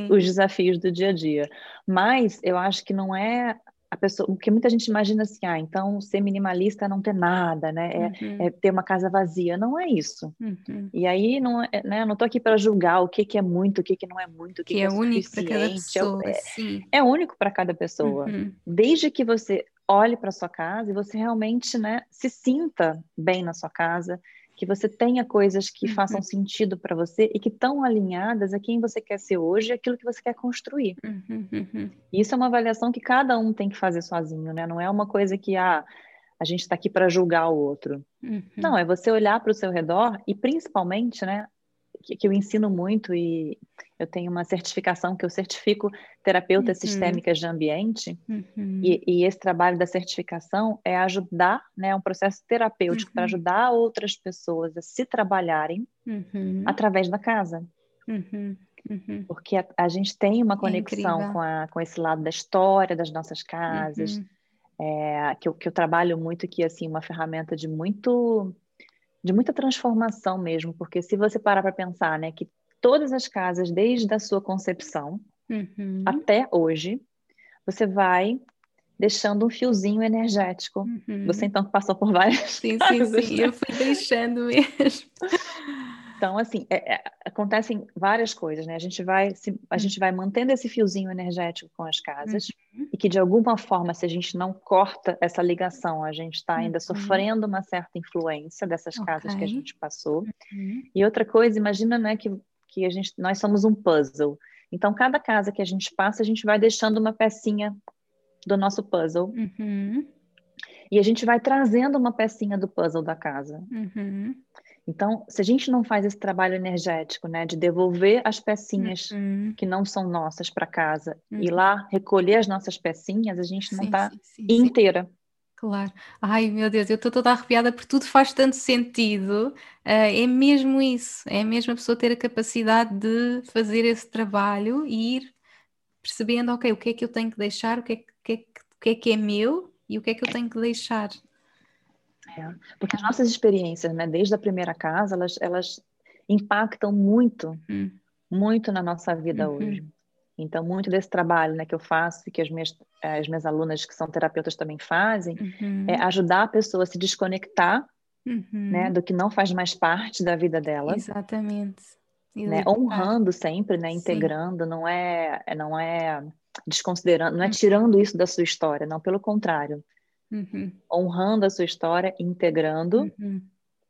Speaker 2: os desafios do dia a dia. Mas eu acho que não é a pessoa, porque muita gente imagina assim, ah, então ser minimalista é não ter nada, né? É, uhum. é ter uma casa vazia. Não é isso. Uhum. E aí não, é, né? Eu não estou aqui para julgar o que, que é muito, o que, que não é muito, o que, que, é, é único para cada pessoa. É, é, único para cada pessoa. Uhum. Desde que você olhe para sua casa e você realmente, né, se sinta bem na sua casa, que você tenha coisas que uhum. façam sentido para você e que estão alinhadas a quem você quer ser hoje e aquilo que você quer construir. Uhum, uhum. Isso é uma avaliação que cada um tem que fazer sozinho, né? Não é uma coisa que ah, a gente está aqui para julgar o outro. Uhum. Não, é você olhar para o seu redor e principalmente, né? Que, que eu ensino muito e eu tenho uma certificação que eu certifico terapeutas uhum. sistêmicas de ambiente uhum. e, e, esse trabalho da certificação é ajudar, né, é um processo terapêutico uhum. para ajudar outras pessoas a se trabalharem uhum. através da casa. Uhum. Uhum. Porque a, a, gente tem uma é conexão é com, a, com esse lado da história das nossas casas, é, que, eu, que eu trabalho muito que assim uma ferramenta de muito de muita transformação mesmo, porque se você parar para pensar, né, que todas as casas, desde a sua concepção uhum. até hoje, você vai deixando um fiozinho energético. Uhum. Você então passou por várias
Speaker 1: sim, casas. Sim, sim, né? eu fui deixando mesmo.
Speaker 2: Então, assim, é, é, acontecem várias coisas, né? A gente vai se, a gente vai mantendo esse fiozinho energético com as casas uhum. e que de alguma forma, se a gente não corta essa ligação, a gente está ainda uhum. sofrendo uma certa influência dessas okay. casas que a gente passou. Uhum. E outra coisa, imagina, né, que que a gente, nós somos um puzzle. Então, cada casa que a gente passa, a gente vai deixando uma pecinha do nosso puzzle. Uhum. E a gente vai trazendo uma pecinha do puzzle da casa. Uhum. Então, se a gente não faz esse trabalho energético, né, de devolver as pecinhas uhum. que não são nossas para casa e uhum. lá recolher as nossas pecinhas, a gente não está inteira.
Speaker 1: Claro. Ai, meu Deus, eu estou toda arrepiada porque tudo faz tanto sentido. Uh, é mesmo isso. É mesmo a pessoa ter a capacidade de fazer esse trabalho e ir percebendo, ok, o que é que eu tenho que deixar, o que é que, é, o que, é, que é meu e o que é que eu tenho que deixar.
Speaker 2: É, porque as nossas experiências, né, desde a primeira casa, elas, elas impactam muito, hum. muito na nossa vida uhum. hoje. Então, muito desse trabalho né, que eu faço e que as minhas, as minhas alunas que são terapeutas também fazem, uhum. é ajudar a pessoa a se desconectar uhum. né, do que não faz mais parte da vida dela.
Speaker 1: Exatamente.
Speaker 2: Né, honrando sempre, né, integrando, não é, não é desconsiderando, não é uhum. tirando isso da sua história, não, pelo contrário. Uhum. Honrando a sua história, integrando uhum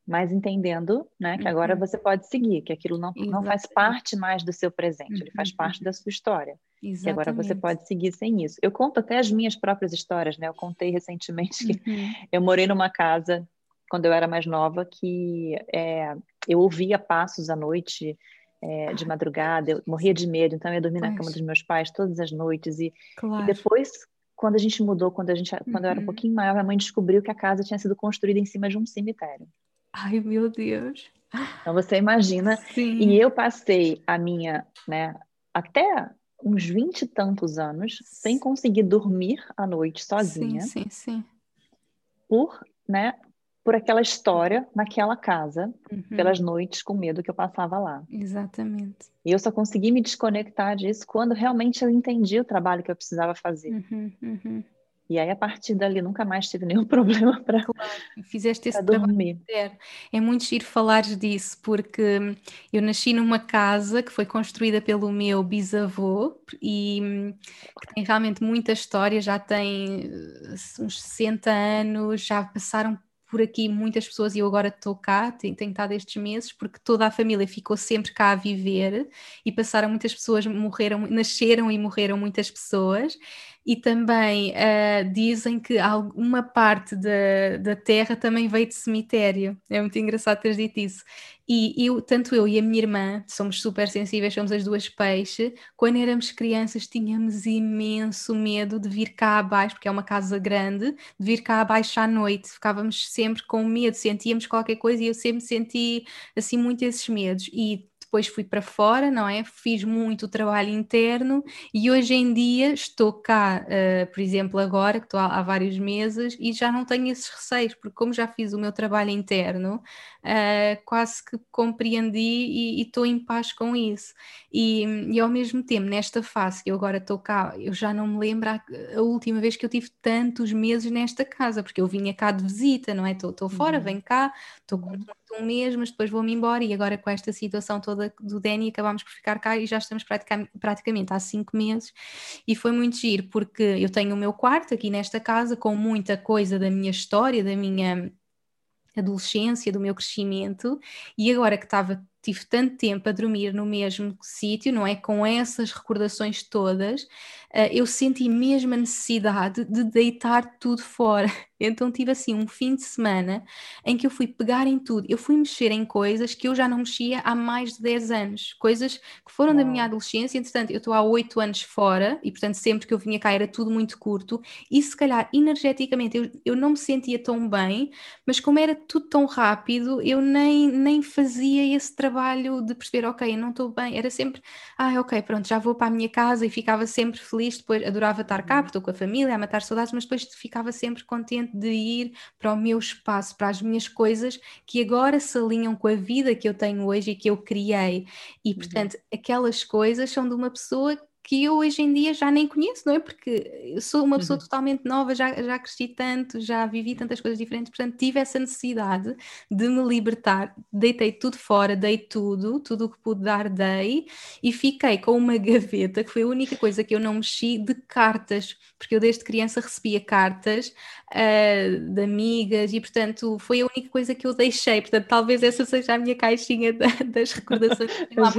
Speaker 2: mas entendendo né, que uhum. agora você pode seguir, que aquilo não, não faz parte mais do seu presente, uhum. ele faz uhum. parte da sua história. Exatamente. Que agora você pode seguir sem isso. Eu conto até as minhas próprias histórias, né? Eu contei recentemente que uhum. eu morei numa casa quando eu era mais nova que é, eu ouvia passos à noite. É, de madrugada, eu morria de medo, então eu ia dormir na cama dos meus pais todas as noites e, claro. e depois quando a gente mudou, quando a gente, quando eu era um uhum. pouquinho maior, minha mãe descobriu que a casa tinha sido construída em cima de um cemitério.
Speaker 1: Ai, meu Deus.
Speaker 2: Então você imagina. Sim. E eu passei a minha, né, até uns vinte e tantos anos sem conseguir dormir à noite sozinha.
Speaker 1: Sim, sim, sim.
Speaker 2: Por, né, por aquela história naquela casa, uhum. pelas noites com medo que eu passava lá.
Speaker 1: Exatamente.
Speaker 2: E eu só consegui me desconectar disso quando realmente eu entendi o trabalho que eu precisava fazer.
Speaker 1: Uhum, uhum.
Speaker 2: E aí, a partir dali, nunca mais tive nenhum problema para claro,
Speaker 1: fizeste esse dormir. É muito giro falares disso, porque eu nasci numa casa que foi construída pelo meu bisavô e que tem realmente muita história, já tem eh, uns 60 anos, já passaram por aqui muitas pessoas e eu agora estou cá, tenho, tenho estado estes meses, porque toda a família ficou sempre cá a viver e passaram muitas pessoas, morreram, nasceram e morreram muitas pessoas e também uh, dizem que alguma parte da, da terra também veio de cemitério. É muito engraçado teres dito isso. E eu, tanto eu e a minha irmã, somos super sensíveis, somos as duas peixe, quando éramos crianças tínhamos imenso medo de vir cá abaixo, porque é uma casa grande, de vir cá abaixo à noite. Ficávamos sempre com medo, sentíamos qualquer coisa e eu sempre senti assim muito esses medos. E depois fui para fora, não é? Fiz muito trabalho interno e hoje em dia estou cá, uh, por exemplo, agora, que estou há, há, vários meses, e já não tenho esses receios, porque como já fiz o meu trabalho interno, uh, quase que compreendi e estou em paz com isso. E, e, ao mesmo tempo, nesta fase que eu agora estou cá, eu já não me lembro a, a, última vez que eu tive tantos meses nesta casa, porque eu vinha cá de visita, não é? Estou fora, uhum. venho cá, estou com um mês, mas depois vou-me embora e agora com esta situação toda do Danny acabámos por ficar cá e já estamos praticamente, praticamente há cinco meses. E foi muito giro porque eu tenho o meu quarto aqui nesta casa com muita coisa da minha história, da minha adolescência, do meu crescimento e agora que estava tive tanto tempo a dormir no mesmo sítio, não é? Com essas recordações todas, uh, eu senti mesmo a necessidade de deitar tudo fora. Então tive assim um fim de semana em que eu fui pegar em tudo, eu fui mexer em coisas que eu já não mexia há mais de 10 anos, coisas que foram da minha adolescência, entretanto eu estou há 8 anos fora e portanto sempre que eu vinha cá era tudo muito curto e se calhar energeticamente eu, eu não me sentia tão bem, mas como era tudo tão rápido, eu nem, nem fazia esse trabalho de perceber, ok, não estou bem, era sempre, ah, ok, pronto, já vou para a minha casa e ficava sempre feliz, depois adorava estar cá, uhum. estou com a família, a matar saudades, mas depois ficava sempre contente de ir para o meu espaço, para as minhas coisas que agora se alinham com a vida que eu tenho hoje e que eu criei. E, uhum. portanto, uhum. aquelas coisas são de uma pessoa que eu hoje em dia já nem conheço, não é? Porque eu sou uma pessoa uhum. totalmente nova, já, já cresci tanto, já vivi tantas coisas diferentes, portanto tive essa necessidade de me libertar, deitei tudo fora, dei tudo, tudo o que pude dar, dei, e fiquei com uma gaveta, que foi a única coisa que eu não mexi, de cartas, porque eu desde criança recebia cartas uh, de amigas, e portanto foi a única coisa que eu deixei, portanto talvez essa seja a minha caixinha da, das recordações, lá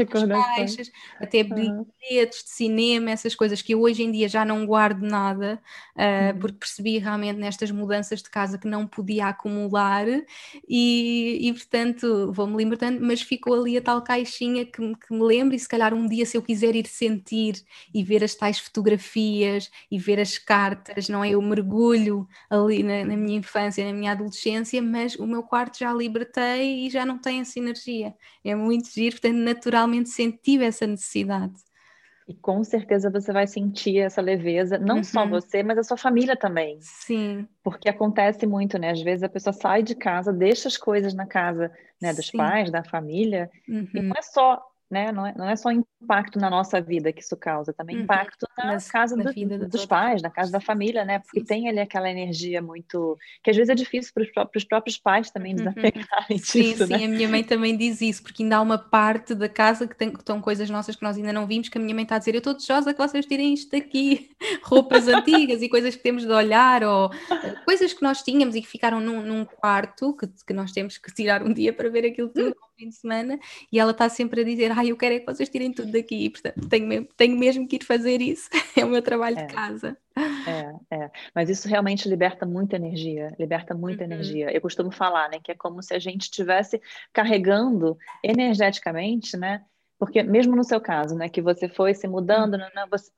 Speaker 1: caixas, até bilhetes de cinema, cinema, essas coisas que eu hoje em dia já não guardo nada, uh, porque percebi realmente nestas mudanças de casa que não podia acumular e, e portanto vou-me libertando, mas ficou ali a tal caixinha que, que me lembro e se calhar um dia se eu quiser ir sentir e ver as tais fotografias e ver as cartas, não é? Eu mergulho ali na, na minha infância, na minha adolescência, mas o meu quarto já libertei e já não tem essa energia. É muito giro, portanto naturalmente senti essa necessidade.
Speaker 2: E com certeza você vai sentir essa leveza, não uhum. só você, mas a sua família também.
Speaker 1: Sim.
Speaker 2: Porque acontece muito, né? Às vezes a pessoa sai de casa, deixa as coisas na casa né, dos Sim. pais, da família, uhum. e não é só né? Não é, não é só impacto na nossa vida que isso causa, também uhum. impacto na Nas, casa na do, dos todos. pais, na casa da família, né? Porque sim. tem ali aquela energia muito. que às vezes é difícil para os próprios, próprios pais também uhum. desapegarem
Speaker 1: sim,
Speaker 2: disso.
Speaker 1: Sim, né? a minha mãe também diz isso, porque ainda há uma parte da casa que, tem, que estão coisas nossas que nós ainda não vimos, que a minha mãe está a dizer: Eu estou desejosa que vocês tirem isto daqui, roupas antigas e coisas que temos de olhar, ou coisas que nós tínhamos e que ficaram num, num quarto que, que nós temos que tirar um dia para ver aquilo tudo fim de semana e ela está sempre a dizer: Ai, eu quero é que vocês tirem tudo daqui, portanto tenho mesmo, tenho mesmo que ir fazer isso, é o meu trabalho é, de casa.
Speaker 2: É, é, mas isso realmente liberta muita energia, liberta muita uhum. energia. Eu costumo falar, né, que é como se a gente estivesse carregando energeticamente, né? Porque mesmo no seu caso, né, que você foi se mudando, uhum. né, você,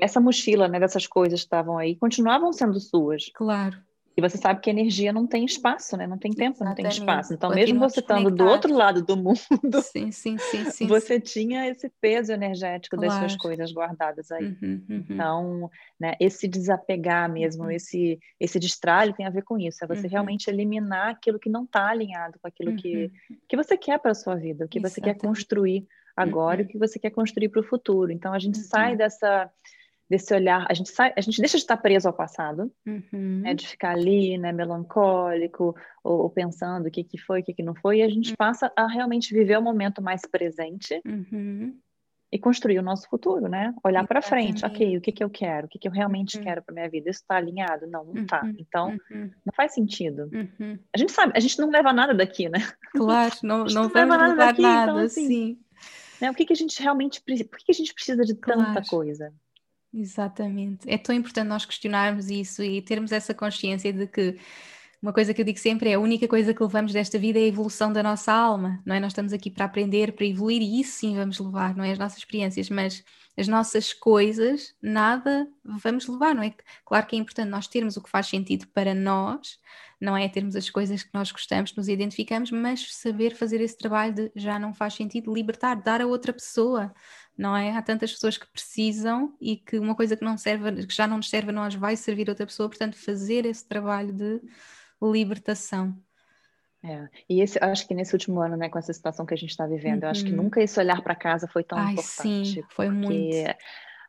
Speaker 2: essa mochila, né, dessas coisas que estavam aí, continuavam sendo suas.
Speaker 1: Claro.
Speaker 2: E você sabe que energia não tem espaço, né? Não tem tempo, Exatamente. não tem espaço. Então, mesmo você estando do outro lado do mundo,
Speaker 1: sim, sim, sim, sim
Speaker 2: você tinha esse peso energético claro. das suas coisas guardadas aí. Uhum, uhum. Então, né, esse desapegar mesmo, uhum. esse, esse destralho tem a ver com isso. É você uhum. realmente eliminar aquilo que não está alinhado com aquilo que, uhum. que você quer para a sua vida, o que Exatamente. você quer construir agora e o uhum. que você quer construir para o futuro. Então, a gente sai dessa desse olhar, a gente sai, a gente deixa de estar preso ao passado, uhum. né, de ficar ali, né, melancólico, ou, ou pensando o que, que foi, o que, que não foi, e a gente uhum. passa a realmente viver o momento mais presente uhum. e construir o nosso futuro, né? Olhar para frente, ok, o que, que eu quero, o que, que eu realmente uhum. quero para minha vida, isso está alinhado? Não, não está. Uhum. Então, uhum. não faz sentido. A gente sabe, a gente não leva nada daqui, né?
Speaker 1: Claro, não, não, não vamos levar nada, daqui, nada então, assim, sim.
Speaker 2: Né, o que, que a gente realmente precisa? Por que, que a gente precisa de claro. tanta coisa?
Speaker 1: Exatamente. É tão importante nós questionarmos isso e termos essa consciência de que uma coisa que eu digo sempre é a única coisa que levamos desta vida é a evolução da nossa alma, não é? Nós estamos aqui para aprender, para evoluir e isso sim vamos levar, não é? As nossas experiências, mas as nossas coisas, nada vamos levar, não é? Claro que é importante nós termos o que faz sentido para nós, não é termos as coisas que nós gostamos, que nos identificamos, mas saber fazer esse trabalho de já não faz sentido, libertar, dar a outra pessoa, não é? Há tantas pessoas que precisam e que uma coisa que não serve, que já não nos serve a nós, vai servir a outra pessoa, portanto, fazer esse trabalho de libertação.
Speaker 2: É, e esse, acho que nesse último ano, né, com essa situação que a gente está vivendo, uhum. eu acho que uhum. nunca esse olhar para casa foi tão Ai, importante.
Speaker 1: Sim, foi muito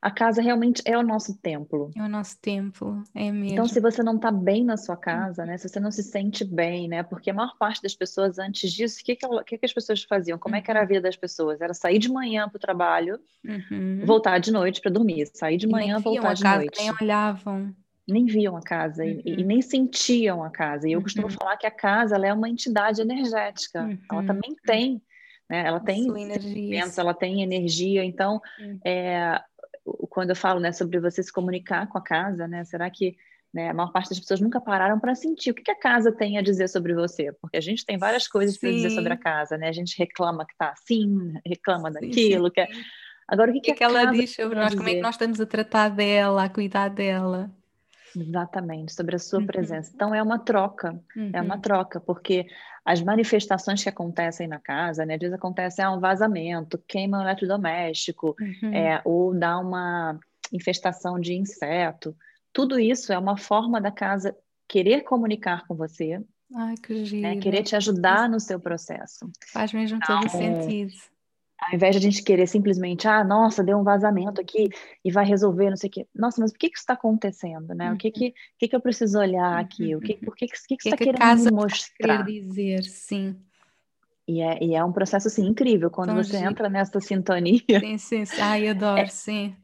Speaker 2: a casa realmente é o nosso templo.
Speaker 1: É o nosso templo, é mesmo.
Speaker 2: Então, se você não está bem na sua casa, né? Se você não se sente bem, né? Porque a maior parte das pessoas antes disso, o que, que, que, que as pessoas faziam? Como é que era a vida das pessoas? Era sair de manhã para o trabalho, uhum. voltar de noite para dormir. Sair de manhã, voltar de
Speaker 1: casa,
Speaker 2: noite.
Speaker 1: Nem olhavam.
Speaker 2: Nem viam a casa uhum. e, e, nem sentiam a casa. E eu costumo uhum. falar que a casa ela é uma entidade energética. Ela uhum. também tem né? Ela tem sentimentos, ela tem energia. Então, hum. é, quando eu falo né, sobre você se comunicar com a casa, né? Será que né, a maior parte das pessoas nunca pararam para sentir o que, que, a casa tem a dizer sobre você? Porque a gente tem várias coisas para dizer sobre a casa, né? A gente reclama que está assim, reclama daquilo, sim, sim. que é... Agora, o que,
Speaker 1: que, que ela diz sobre nós? Como é que nós estamos a tratar dela, a cuidar dela?
Speaker 2: Exatamente, sobre a sua uhum. presença. Então é uma troca, uhum. é uma uhum. troca, porque as manifestações que acontecem na casa, né, às vezes acontece ah, um vazamento, queima um eletrodoméstico, uhum. é, ou dá uma infestação de inseto. Tudo isso é uma forma da casa querer comunicar com você,
Speaker 1: Ai, que né,
Speaker 2: querer te ajudar no seu processo.
Speaker 1: Faz mesmo então, todo sentido
Speaker 2: ao invés de a gente querer simplesmente, ah, nossa, deu um vazamento aqui e vai resolver, não sei o quê. Nossa, mas por que, que isso está acontecendo, né? O que que, que que eu preciso olhar aqui? O que, por que, que, que, que você está querendo me mostrar?
Speaker 1: dizer, sim.
Speaker 2: E é, e é um processo, assim, incrível. Quando Tão você giro. entra nessa sintonia...
Speaker 1: Sim, sim, sim. Ai, adoro, é, sim.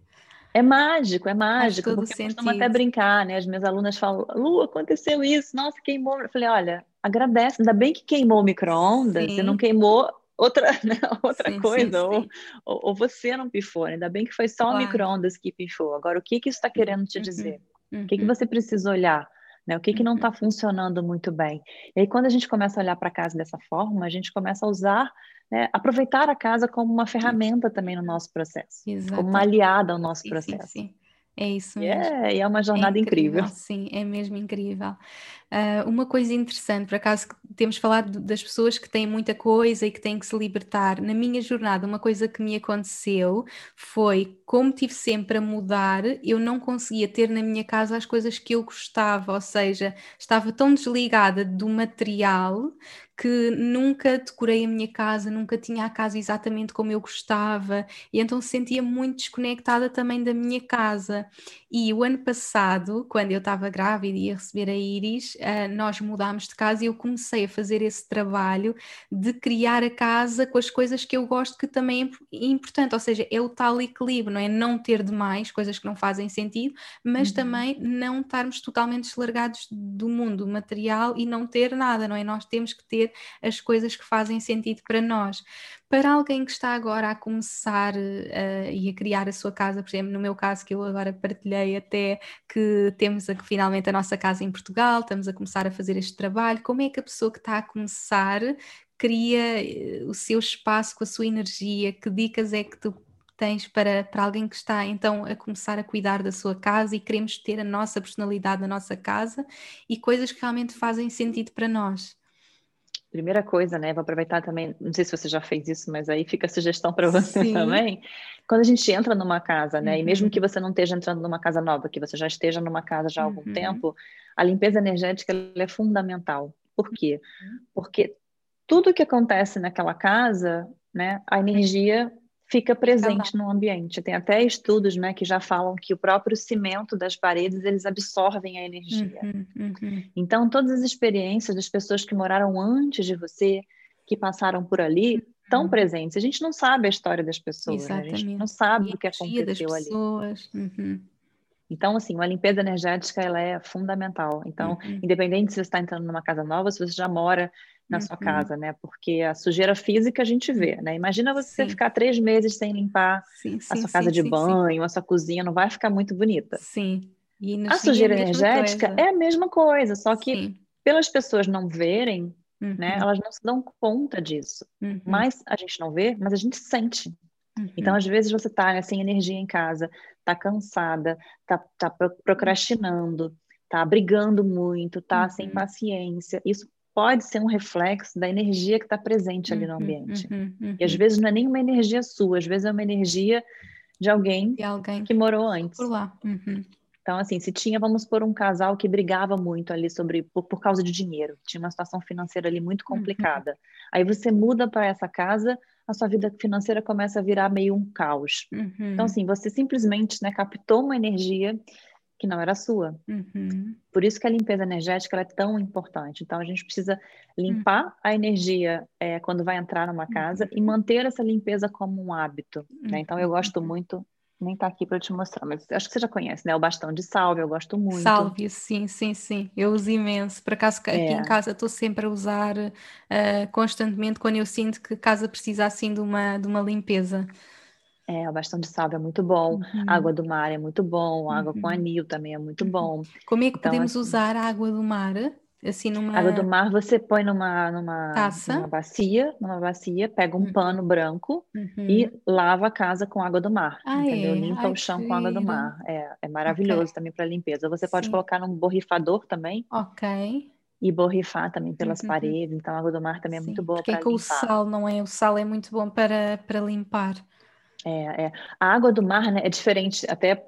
Speaker 2: É mágico, é mágico. Faz porque eu até brincar, né? As minhas alunas falam, Lu, aconteceu isso, nossa, queimou. Eu falei, olha, agradece, ainda bem que queimou o micro-ondas e não queimou outra, né, outra sim, coisa, sim, ou, sim. Ou, ou, você não pifou, ainda bem que foi só claro. o micro-ondas que pifou. Agora, o que, que isso está querendo te uhum, dizer? Uhum. O que, que uhum. você precisa olhar? Né? O que, que não está uhum. funcionando muito bem? E aí, quando a gente começa a olhar para a casa dessa forma, a gente começa a usar, né, aproveitar a casa como uma ferramenta também no nosso processo, Exatamente. como uma aliada ao nosso processo.
Speaker 1: É isso mesmo.
Speaker 2: Yeah, e é uma jornada é incrível, incrível.
Speaker 1: Sim, é mesmo incrível. Uh, uma coisa interessante, por acaso, temos falado das pessoas que têm muita coisa e que têm que se libertar. Na minha jornada, uma coisa que me aconteceu foi, como tive sempre a mudar, eu não conseguia ter na minha casa as coisas que eu gostava, ou seja, estava tão desligada do material que nunca decorei a minha casa, nunca tinha a casa exatamente como eu gostava, e então sentia muito desconectada também da minha casa. E o ano passado, quando eu estava grávida e ia receber a Iris, uh, nós mudámos de casa e eu comecei a fazer esse trabalho de criar a casa com as coisas que eu gosto, que também é importante, ou seja, é o tal equilíbrio, não é? Não ter demais coisas que não fazem sentido, mas uhum. também não estarmos totalmente deslargados do mundo material e não ter nada, não é? Nós temos que ter as coisas que fazem sentido para nós. Para alguém que está agora a começar uh, e a criar a sua casa, por exemplo, no meu caso, que eu agora partilhei até que temos a, finalmente a nossa casa em Portugal, estamos a começar a fazer este trabalho, como é que a pessoa que está a começar cria eh, o seu espaço com a sua energia? Que dicas é que tu tens para, para alguém que está então a começar a cuidar da sua casa e queremos ter a nossa personalidade na nossa casa e coisas que realmente fazem sentido para nós?
Speaker 2: Primeira coisa, né? Vou aproveitar também, não sei se você já fez isso, mas aí fica a sugestão para você Sim. também. Quando a gente entra numa casa, né? Uhum. E mesmo que você não esteja entrando numa casa nova, que você já esteja numa casa já há algum uhum. tempo, a limpeza energética é fundamental. Por quê? Uhum. Porque tudo que acontece naquela casa, né? A energia fica presente no ambiente. Tem até estudos, né, que já falam que o próprio cimento das paredes eles absorvem a energia. Uhum, uhum. Então, todas as experiências das pessoas que moraram antes de você, que passaram por ali, estão uhum. presentes. A gente não sabe a história das pessoas, né? a gente não sabe o que aconteceu ali. Uhum. Então, assim, uma limpeza energética ela é fundamental. Então, uhum. independente se você está entrando numa casa nova, se você já mora na uhum. sua casa, né? Porque a sujeira física a gente vê, né? Imagina você sim. ficar três meses sem limpar sim, sim, a sua casa de banho, a sua cozinha, não vai ficar muito bonita.
Speaker 1: Sim.
Speaker 2: a sujeira é a energética coisa. é a mesma coisa, só que pelas pessoas não verem, né, uhum. né? Elas não se dão conta disso. Uhum. Mas a gente não vê, mas a gente sente. Uhum. Então, às vezes você tá né, sem energia em casa, tá cansada, tá, tá procrastinando, tá brigando muito, tá sem uhum. paciência. Isso pode ser um reflexo da energia que está presente ali no uhum, ambiente. Uhum, uhum, e às vezes não é nem uma energia sua, às vezes é uma energia de alguém, de alguém que morou antes.
Speaker 1: Por lá. Uhum.
Speaker 2: Então, assim, se tinha, vamos por um casal que brigava muito ali sobre por, por causa de dinheiro, tinha uma situação financeira ali muito uhum. complicada. Aí você muda para essa casa, a sua vida financeira começa a virar meio um caos. Uhum. Então, assim, você simplesmente né, captou uma energia que não era sua. Uhum. Por isso que a limpeza energética é tão importante. Então, a gente precisa limpar uhum. a energia é, quando vai entrar numa casa uhum. e manter essa limpeza como um hábito. Né? Então, eu gosto uhum. muito nem tá aqui para te mostrar, mas acho que você já conhece, né? O bastão de sálvia, eu gosto muito.
Speaker 1: Sálvia, sim, sim, sim. Eu uso imenso. Por acaso, aqui em
Speaker 2: É,
Speaker 1: casa estou sempre a usar uh, constantemente quando eu sinto que a casa precisa assim de uma, de uma limpeza.
Speaker 2: É, o bastão de sálvia é muito bom.
Speaker 1: Uhum,
Speaker 2: Água do mar é muito bom. Água com
Speaker 1: uhum,
Speaker 2: anil também é muito
Speaker 1: uhum.
Speaker 2: bom.
Speaker 1: Como é que
Speaker 2: Então,
Speaker 1: podemos
Speaker 2: assim,
Speaker 1: usar a água do mar? Assim,
Speaker 2: água do
Speaker 1: numa
Speaker 2: mar você põe numa, numa, numa
Speaker 1: taça?
Speaker 2: bacia, numa bacia, pega um
Speaker 1: Uhum,
Speaker 2: pano branco e
Speaker 1: uhum.
Speaker 2: lava a casa com água do mar,
Speaker 1: Ah,
Speaker 2: entendeu?
Speaker 1: é?
Speaker 2: Limpa
Speaker 1: Ai,
Speaker 2: o chão com água do mar. É, é maravilhoso também para limpeza. Você pode
Speaker 1: sim.
Speaker 2: colocar num borrifador também
Speaker 1: Ok.
Speaker 2: e borrifar também pelas
Speaker 1: Uhum.
Speaker 2: paredes. Então, a água do mar também é muito
Speaker 1: Sim,
Speaker 2: boa
Speaker 1: porque é
Speaker 2: para
Speaker 1: com o
Speaker 2: limpar.
Speaker 1: sal, não é? O sal é muito bom para, para limpar.
Speaker 2: É, é. A água do mar, né, é diferente, até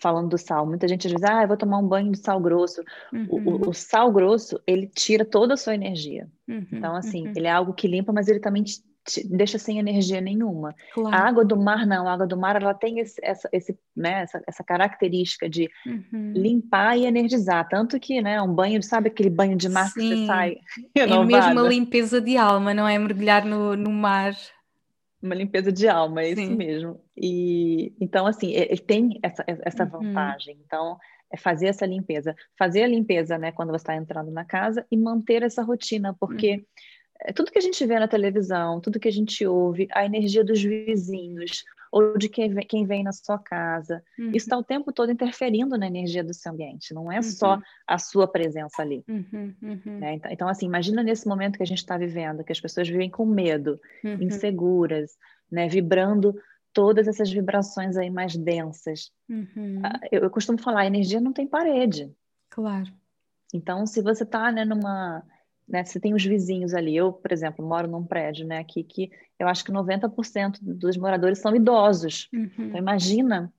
Speaker 2: falando do sal. Muita gente diz, ah, eu vou tomar um banho de sal grosso. O, o, o
Speaker 1: Uhum,
Speaker 2: sal grosso, ele tira toda a sua energia.
Speaker 1: uhum,
Speaker 2: Então, assim,
Speaker 1: uhum.
Speaker 2: ele é algo que limpa, mas ele também te, te deixa sem energia nenhuma. A
Speaker 1: Claro.
Speaker 2: água do mar, não. A água do mar, ela tem esse, essa, esse, né, essa, essa característica de
Speaker 1: Uhum.
Speaker 2: limpar e energizar. Tanto que, né, um banho, sabe aquele banho de mar que você
Speaker 1: Sim,
Speaker 2: sai
Speaker 1: é mesmo
Speaker 2: renovada?
Speaker 1: limpeza de alma, não é? Mergulhar no, no mar.
Speaker 2: Uma limpeza de alma, é isso
Speaker 1: Sim.
Speaker 2: mesmo. E então, assim, ele tem essa, essa
Speaker 1: Uhum,
Speaker 2: vantagem. Então, é fazer essa limpeza. Fazer a limpeza, né, quando você está entrando na casa e manter essa rotina,
Speaker 1: uhum,
Speaker 2: porque é, tudo que a gente vê na televisão, tudo que a gente ouve, a energia dos vizinhos ou de quem vem, quem vem na sua casa, isso
Speaker 1: uhum,
Speaker 2: está o tempo todo interferindo na energia do seu ambiente. Não é só
Speaker 1: uhum,
Speaker 2: a sua presença ali.
Speaker 1: uhum, uhum,
Speaker 2: Né? Então, então, assim, imagina nesse momento que a gente está vivendo, que as pessoas vivem com medo,
Speaker 1: uhum,
Speaker 2: inseguras, né? Vibrando todas essas vibrações aí mais densas. Ah,
Speaker 1: uhum.
Speaker 2: Eu, eu costumo falar, a energia não tem parede.
Speaker 1: Claro.
Speaker 2: Então, se você está, né, numa, né, você tem os vizinhos ali. Eu, por exemplo, moro num prédio, né, aqui que eu acho que 90% dos moradores são idosos. Então,
Speaker 1: Uhum,
Speaker 2: imagina,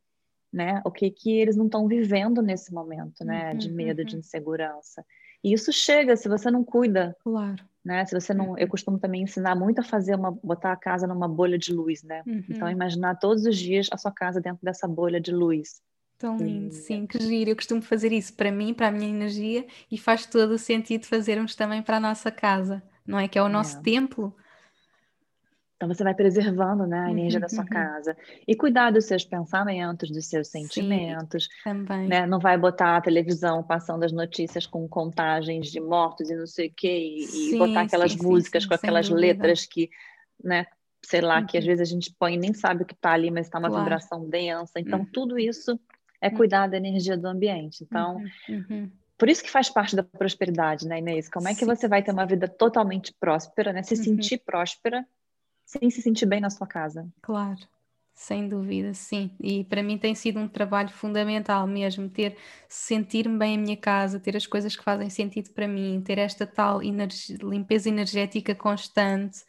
Speaker 2: né, o que que eles não estão vivendo nesse momento, né, de
Speaker 1: uhum,
Speaker 2: medo, de
Speaker 1: uhum.
Speaker 2: insegurança. E isso chega se você não cuida
Speaker 1: Claro.
Speaker 2: né? Se você não, eu
Speaker 1: Uhum,
Speaker 2: costumo também ensinar muito a fazer uma, botar a casa numa bolha de luz, né? Então
Speaker 1: uhum.
Speaker 2: imaginar todos os dias a sua casa dentro dessa bolha de luz.
Speaker 1: Tão lindo,
Speaker 2: E,
Speaker 1: sim, que giro. Eu costumo fazer isso para mim, para a minha energia, e faz todo o sentido fazermos também para a nossa casa, não é? Que é o nosso
Speaker 2: é.
Speaker 1: templo.
Speaker 2: Então você vai preservando, né, a energia
Speaker 1: Uhum,
Speaker 2: da sua
Speaker 1: uhum.
Speaker 2: casa e cuidar dos seus pensamentos, dos seus
Speaker 1: Sim,
Speaker 2: sentimentos,
Speaker 1: também.
Speaker 2: né? Não vai botar a televisão passando as notícias com contagens de mortos e não sei o quê e, e botar
Speaker 1: Sim,
Speaker 2: aquelas
Speaker 1: sim, sim,
Speaker 2: músicas
Speaker 1: sim,
Speaker 2: com aquelas
Speaker 1: dúvida.
Speaker 2: letras que, né? Sei lá, que às
Speaker 1: Uhum,
Speaker 2: vezes a gente põe e nem sabe o que está ali, mas está uma
Speaker 1: claro.
Speaker 2: vibração densa. Então,
Speaker 1: Uhum,
Speaker 2: tudo isso é
Speaker 1: uhum,
Speaker 2: cuidar da energia do ambiente. Então,
Speaker 1: uhum, uhum.
Speaker 2: por isso que faz parte da prosperidade, né, Inês? Como é que
Speaker 1: Sim,
Speaker 2: você vai ter uma vida totalmente próspera, né? Se
Speaker 1: uhum,
Speaker 2: sentir próspera sem se sentir bem na sua casa?
Speaker 1: claro. Sem dúvida, sim. E para mim tem sido um trabalho fundamental mesmo, ter, sentir-me bem em minha casa, ter as coisas que fazem sentido para mim, ter esta tal energi- limpeza energética constante.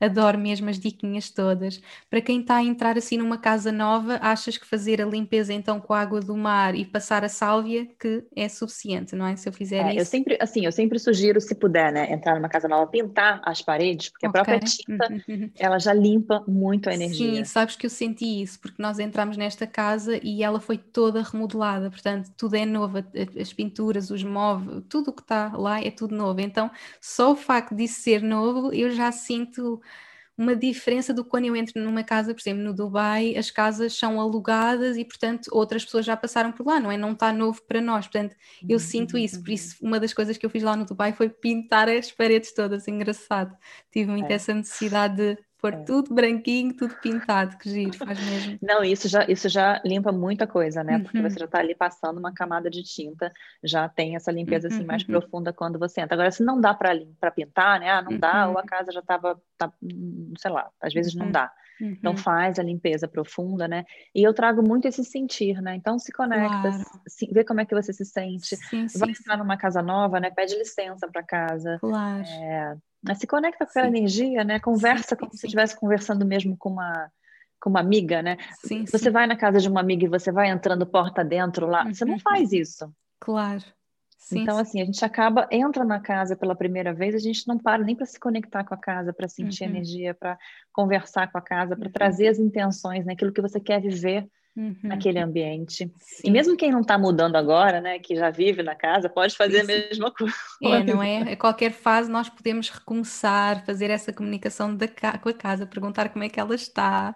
Speaker 1: Adoro mesmo as diquinhas todas. Para quem está a entrar assim numa casa nova, achas que fazer a limpeza então com a água do mar e passar a sálvia que é suficiente, não é? Se eu fizer
Speaker 2: É, eu
Speaker 1: isso,
Speaker 2: sempre, assim, eu sempre sugiro, se puder, né, entrar numa casa nova, pintar as paredes, porque a
Speaker 1: ok.
Speaker 2: própria tinta,
Speaker 1: Uhum, uhum.
Speaker 2: ela já limpa muito a
Speaker 1: Sim,
Speaker 2: energia.
Speaker 1: sabes que eu senti isso, porque nós entramos nesta casa e ela foi toda remodelada, portanto, tudo é novo, as pinturas, os móveis, tudo o que está lá é tudo novo. Então, só o facto disso ser novo, eu já sinto uma diferença do que quando eu entro numa casa, por exemplo, no Dubai, as casas são alugadas e, portanto, outras pessoas já passaram por lá, não é? Não está novo para nós, portanto, eu
Speaker 2: Uhum,
Speaker 1: sinto isso. Por
Speaker 2: uhum.
Speaker 1: isso, uma das coisas que eu fiz lá no Dubai foi pintar as paredes todas, engraçado. Tive muito
Speaker 2: É,
Speaker 1: essa necessidade de pôr
Speaker 2: é.
Speaker 1: tudo branquinho, tudo pintado, que giro, faz mesmo.
Speaker 2: Não, isso já, isso já limpa muita coisa, né? Porque você
Speaker 1: Uhum,
Speaker 2: já está ali passando uma camada de tinta, já tem essa limpeza assim
Speaker 1: uhum,
Speaker 2: mais
Speaker 1: uhum,
Speaker 2: profunda quando você entra. Agora, se não dá para pintar, né? Ah, não dá, ou
Speaker 1: uhum,
Speaker 2: a casa já estava, tá, hum, sei lá, às vezes não
Speaker 1: uhum.
Speaker 2: Então
Speaker 1: uhum.
Speaker 2: faz a limpeza profunda, né? E eu trago muito esse sentir, né? Então se conecta,
Speaker 1: Claro,
Speaker 2: se, vê como é que você se sente.
Speaker 1: sim,
Speaker 2: Vai
Speaker 1: sim,
Speaker 2: entrar
Speaker 1: sim,
Speaker 2: numa casa nova, né? Pede licença para casa.
Speaker 1: claro,
Speaker 2: É, se conecta com aquela energia, né? Conversa
Speaker 1: sim,
Speaker 2: como se estivesse conversando mesmo com uma, com uma amiga, né?
Speaker 1: sim,
Speaker 2: Você vai na casa de uma amiga e você vai entrando porta dentro lá. Você não
Speaker 1: Uhum,
Speaker 2: faz isso.
Speaker 1: Claro, sim,
Speaker 2: Então,
Speaker 1: sim.
Speaker 2: assim, a gente acaba, entra na casa pela primeira vez, a gente não para nem para se conectar com a casa, para sentir
Speaker 1: Uhum,
Speaker 2: energia, para conversar com a casa, para
Speaker 1: uhum,
Speaker 2: trazer as intenções, né? Aquilo que você quer viver
Speaker 1: uhum.
Speaker 2: naquele ambiente. E
Speaker 1: Sim,
Speaker 2: mesmo quem não está mudando agora, né, que já vive na casa, pode fazer a mesma
Speaker 1: É, não
Speaker 2: coisa.
Speaker 1: é? A qualquer fase nós podemos recomeçar, fazer essa comunicação da com a casa, perguntar como é que ela está.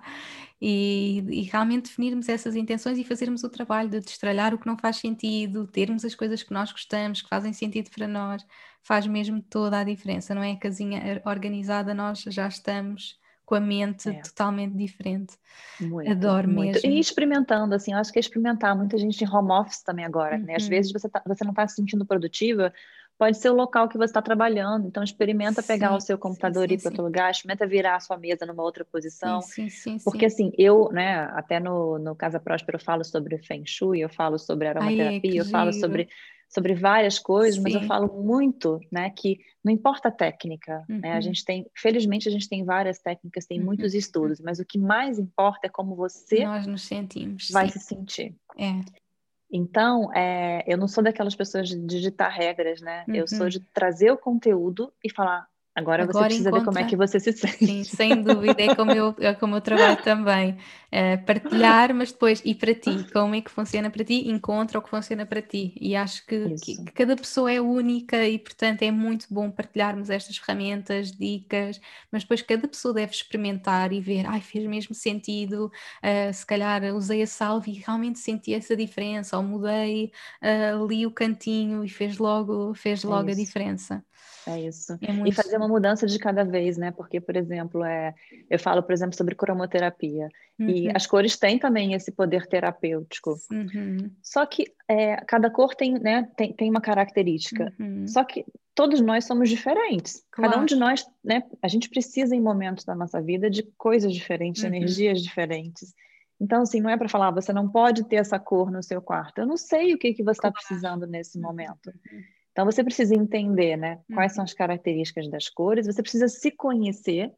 Speaker 1: E, e, realmente definirmos essas intenções e fazermos o trabalho de destralhar o que não faz sentido, termos as coisas que nós gostamos, que fazem sentido para nós, faz mesmo toda a diferença, não é? A casinha organizada, nós já estamos com a mente é. totalmente diferente. Muito, Adoro muito. mesmo.
Speaker 2: E experimentando, assim, eu acho que é experimentar. Muita gente em home office também agora, uhum. né? Às uhum. vezes você, tá, você não está se sentindo produtiva, pode ser o local que você está trabalhando. Então, experimenta pegar sim, o seu computador sim, e ir para outro lugar, experimenta virar a sua mesa numa outra posição. Sim, sim, porque, assim, eu, né, até no, no Casa Próspera eu falo sobre Feng Shui, eu falo sobre aromaterapia, Ai, eu falo sobre, sobre várias coisas, mas eu falo muito, né, que não importa a técnica, uhum. né, a uhum. gente tem, felizmente a gente tem várias técnicas, tem uhum. muitos estudos, mas o que mais importa é como você
Speaker 1: Nós nos sentimos,
Speaker 2: vai se sentir. É. Então, é, eu não sou daquelas pessoas de digitar regras, né? Uhum. Eu sou uhum. de trazer o conteúdo e falar, Agora, Agora você precisa encontra... ver como é que você se sente.
Speaker 1: Sim, sem dúvida, é como eu, é como eu trabalho também. É, partilhar, mas depois, e para ti? Como é que funciona para ti? Encontra o que funciona para ti. E acho que, que, que, cada pessoa é única e, portanto, é muito bom partilharmos estas ferramentas, dicas, mas depois cada pessoa deve experimentar e ver, ai, fez mesmo sentido, uh, se calhar usei a salve e realmente senti essa diferença, ou mudei uh, ali o cantinho e fez logo, fez é logo é a diferença.
Speaker 2: É isso. É muito... E fazer uma mudança de cada vez, né? Porque, por exemplo, é, eu falo, por exemplo, sobre cromoterapia. Uhum. E as cores têm também esse poder terapêutico. Uhum. Só que é, cada cor tem, né, tem, tem uma característica. Uhum. Só que todos nós somos diferentes. Claro. Cada um de nós, né? A gente precisa, em momentos da nossa vida, de coisas diferentes, uhum. energias diferentes. Então, assim, não é para falar, você não pode ter essa cor no seu quarto. Eu não sei o que, que você está precisando nesse uhum. momento. Uhum. Então você precisa entender, né, quais são as características das cores, você precisa se conhecer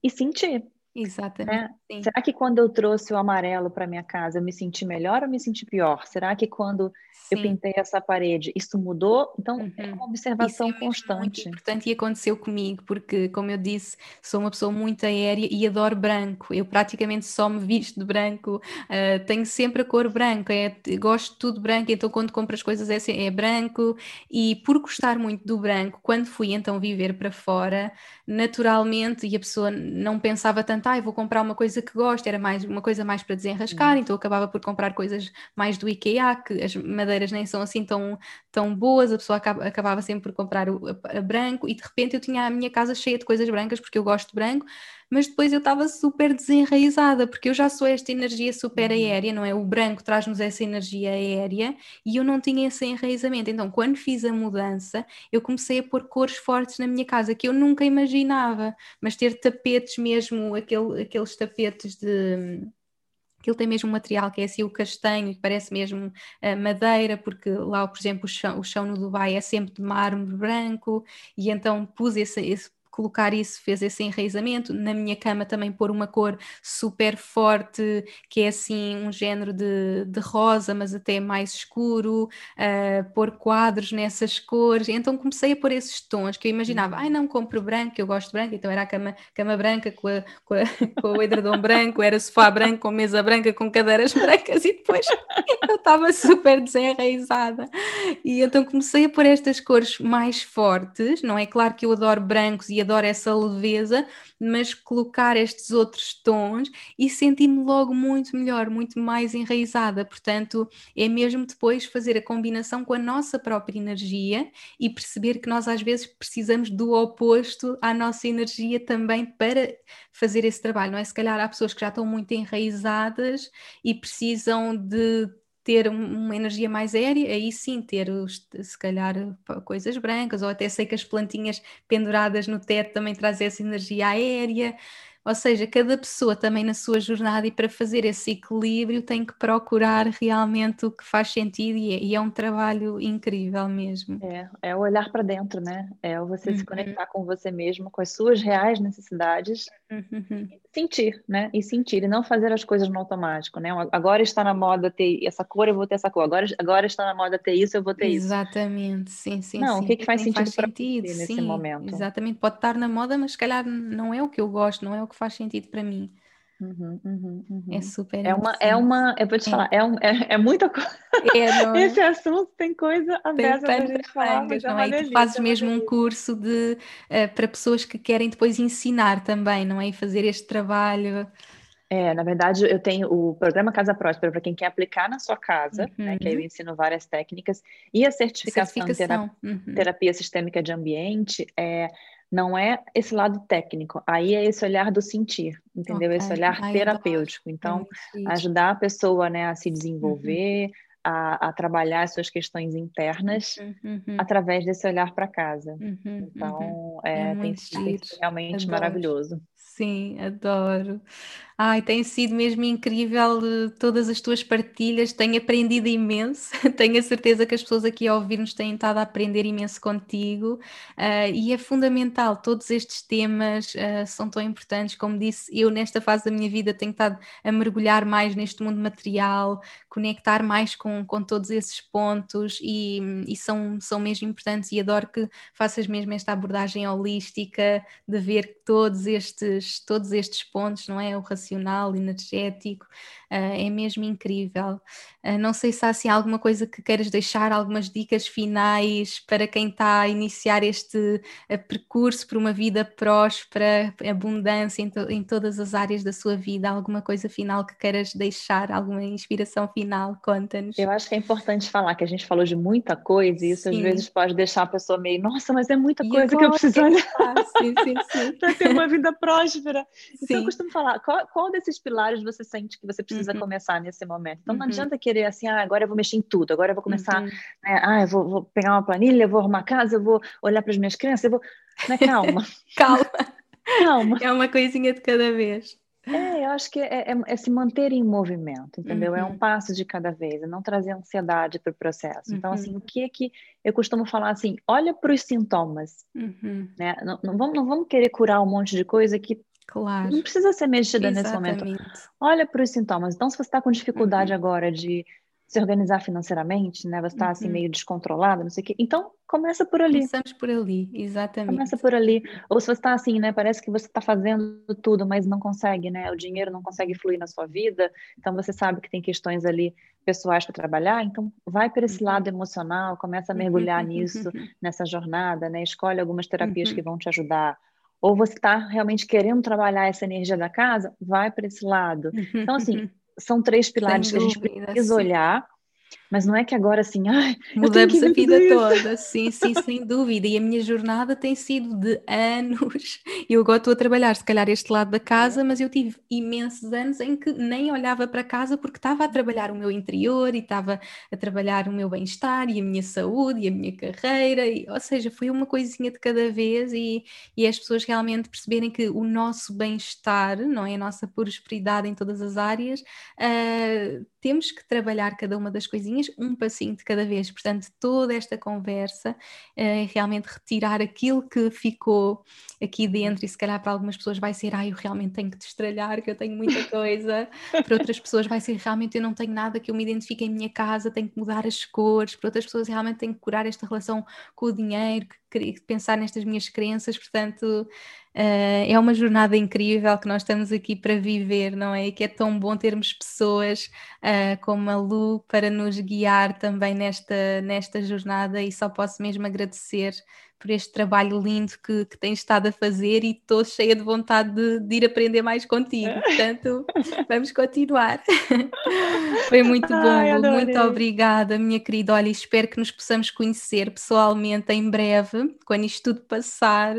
Speaker 2: e sentir.
Speaker 1: Exatamente.
Speaker 2: Né? Será que quando eu trouxe o amarelo para minha casa, eu me senti melhor ou me senti pior? Será que quando Sim. eu pintei essa parede, isso mudou? Então, é uhum. é uma observação isso é constante. Muito
Speaker 1: importante e aconteceu comigo, porque, como eu disse, sou uma pessoa muito aérea e adoro branco. Eu praticamente só me visto de branco, uh, tenho sempre a cor branca, é, gosto de tudo branco, então quando compro as coisas é, é branco. E por gostar muito do branco, quando fui então viver para fora, naturalmente, e a pessoa não pensava tanto ah, vou comprar uma coisa que gosto, era mais uma coisa mais para desenrascar, uhum. então acabava por comprar coisas mais do IKEA, que as madeiras nem são assim tão, tão boas, a pessoa acaba, acabava sempre por comprar o a, a branco, e de repente eu tinha a minha casa cheia de coisas brancas, porque eu gosto de branco, mas depois eu estava super desenraizada, porque eu já sou esta energia super uhum. aérea, não é? O branco traz-nos essa energia aérea e eu não tinha esse enraizamento. Então, quando fiz a mudança, eu comecei a pôr cores fortes na minha casa que eu nunca imaginava, mas ter tapetes mesmo, aquele, aqueles tapetes de Aquilo tem mesmo um material que é assim o castanho, que parece mesmo uh, madeira, porque lá, por exemplo, o chão, o chão, no Dubai é sempre de mármore branco, e então pus esse, esse colocar isso fez esse enraizamento. Na minha cama também pôr uma cor super forte, que é assim um género de, de rosa, mas até mais escuro, uh, pôr quadros nessas cores. Então comecei a pôr esses tons que eu imaginava, ai não compro branco, eu gosto de branco, então era a cama, cama branca com, a, com, a, com o edredom branco, era sofá branco com mesa branca com cadeiras brancas e depois eu estava super desenraizada. E então comecei a pôr estas cores mais fortes, não é claro que eu adoro brancos e adoro adoro essa leveza, mas colocar estes outros tons e senti-me logo muito melhor, muito mais enraizada. Portanto, é mesmo depois fazer a combinação com a nossa própria energia e perceber que nós às vezes precisamos do oposto à nossa energia também para fazer esse trabalho, não é? Se calhar há pessoas que já estão muito enraizadas e precisam de ter uma energia mais aérea, aí sim ter os, se calhar coisas brancas, ou até sei que as plantinhas penduradas no teto também trazem essa energia aérea. Ou seja, cada pessoa também na sua jornada e para fazer esse equilíbrio tem que procurar realmente o que faz sentido e é, e é um trabalho incrível mesmo.
Speaker 2: É, é olhar para dentro, né? É você uhum. se conectar com você mesmo, com as suas reais necessidades, uhum. sentir, né? E sentir, e não fazer as coisas no automático, né? Agora está na moda ter essa cor, eu vou ter essa cor. Agora, agora está na moda ter isso, eu vou ter
Speaker 1: exatamente.
Speaker 2: isso.
Speaker 1: Exatamente, sim, sim.
Speaker 2: Não,
Speaker 1: sim.
Speaker 2: o que, que faz sentido para você nesse momento?
Speaker 1: Exatamente, pode estar na moda, mas se calhar não é o que eu gosto, não é o que faz sentido para mim.
Speaker 2: Uhum, uhum, uhum.
Speaker 1: É super
Speaker 2: é uma é uma eu vou te é. falar é, um, é, é muita coisa é, é, esse assunto tem coisa a tem pra gente falar
Speaker 1: mangas, não é? E tu fazes mesmo um curso de uh, para pessoas que querem depois ensinar também não é e fazer este trabalho
Speaker 2: É, na verdade, eu tenho o programa Casa Próspera para quem quer aplicar na sua casa, uhum. né, que aí eu uhum. ensino várias técnicas, e a certificação, certificação. Terapia, uhum. terapia sistêmica de ambiente é não é esse lado técnico, aí é esse olhar do sentir, entendeu? Okay. Esse olhar Ai, terapêutico. Então, ajudar a pessoa né, a se desenvolver, uhum. a, a, trabalhar as suas questões internas uhum. uhum. através desse olhar para casa. Uhum, então, uhum. É, é tem sido realmente Adoro. maravilhoso.
Speaker 1: Sim, adoro. Ai, tem sido mesmo incrível eh, todas as tuas partilhas, tenho aprendido imenso, tenho a certeza que as pessoas aqui a ouvir-nos têm estado a aprender imenso contigo. Uh, e é fundamental, todos estes temas uh, são tão importantes, como disse, eu nesta fase da minha vida tenho estado a mergulhar mais neste mundo material, conectar mais com, com todos esses pontos e, e são, são mesmo importantes. E adoro que faças mesmo esta abordagem holística de ver todos estes, todos estes pontos, não é? O racional, energético, é mesmo incrível. Uh, não sei se há assim, alguma coisa que queiras deixar, algumas dicas finais para quem está a iniciar este uh, percurso por uma vida próspera, abundância em, to em todas as áreas da sua vida, alguma coisa final que queiras deixar, alguma inspiração final, conta-nos.
Speaker 2: Eu acho que é importante falar que a gente falou de muita coisa e isso sim. às vezes pode deixar a pessoa meio, nossa, mas é muita e coisa que eu preciso olhar. sim, sim. para ter uma vida próspera. Então eu costumo falar, qual, qual desses pilares você sente que você precisa uhum. começar nesse momento. Então, não uhum. adianta querer assim, ah, agora eu vou mexer em tudo, agora eu vou começar, uhum. né, ah, eu vou, vou, pegar uma planilha, eu vou arrumar casa, eu vou olhar para as minhas crianças, eu vou. Né, calma.
Speaker 1: calma. calma. É uma coisinha de cada vez.
Speaker 2: É, eu acho que é, é, é se manter em movimento, entendeu? Uhum. É um uhum. passo de cada vez, é não trazer ansiedade para o processo. Então, assim, o que é que eu costumo falar assim? Olha para os sintomas, uhum. né? Não, não, vamos, não vamos querer curar um monte de coisa que Claro. Não precisa ser mexida Exatamente. nesse momento. Olha para os sintomas. Então, se você está com dificuldade uhum. agora de se organizar financeiramente, né? Você está assim, uhum. assim meio descontrolada, não sei o quê. Então, começa por ali.
Speaker 1: Começamos por ali, exatamente.
Speaker 2: Começa por ali. Ou se você está assim, né? Parece que você está fazendo tudo, mas não consegue, né? O dinheiro não consegue fluir na sua vida. Então, você sabe que tem questões ali pessoais para trabalhar. Então, vai para esse uhum. lado emocional, começa a mergulhar nisso, nessa jornada, né? Escolhe algumas terapias que vão te ajudar ou você está realmente querendo trabalhar essa energia da casa, vai para esse lado. Então, assim, são três pilares que a gente precisa olhar mas não é que agora assim, ai,
Speaker 1: mudamos a vida isso. toda, sim, sim, sem dúvida. E a minha jornada tem sido de anos. Eu agora estou a trabalhar, se calhar, este lado da casa, mas eu tive imensos anos em que nem olhava para casa porque estava a trabalhar o meu interior e estava a trabalhar o meu bem-estar e a minha saúde e a minha carreira. E, ou seja, foi uma coisinha de cada vez e, e as pessoas realmente perceberem que o nosso bem-estar, não é? A nossa prosperidade em todas as áreas, uh, temos que trabalhar cada uma das coisinhas um passinho de cada vez. Portanto, toda esta conversa é realmente retirar aquilo que ficou aqui dentro e se calhar para algumas pessoas vai ser, ah, eu realmente tenho que destralhar, que eu tenho muita coisa. para outras pessoas vai ser, realmente eu não tenho nada que eu me identifique em minha casa, tenho que mudar as cores. Para outras pessoas realmente tenho que curar esta relação com o dinheiro, pensar nestas minhas crenças, portanto uh, é uma jornada incrível que nós estamos aqui para viver, não é? E que é tão bom termos pessoas uh, como a Lu para nos guiar também nesta, nesta jornada e só posso mesmo agradecer por este trabalho lindo que, que tens estado a fazer e estou cheia de vontade de, de, ir aprender mais contigo. Portanto, vamos continuar. Foi muito bom, Ai, muito obrigada, minha querida. Olha, espero que nos possamos conhecer pessoalmente em breve, quando isto tudo passar.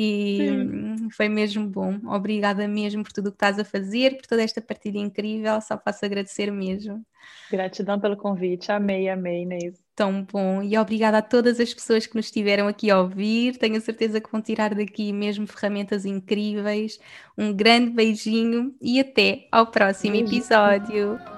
Speaker 1: E Sim. foi mesmo bom. Obrigada mesmo por tudo o que estás a fazer, por toda esta partilha incrível. Só posso agradecer mesmo.
Speaker 2: Gratidão pelo convite. Amei, amei, Inês
Speaker 1: tão bom e obrigada a todas as pessoas que nos estiveram aqui a ouvir. Tenho a certeza que vão tirar daqui mesmo ferramentas incríveis. Um grande beijinho e até ao próximo Beijo. episódio.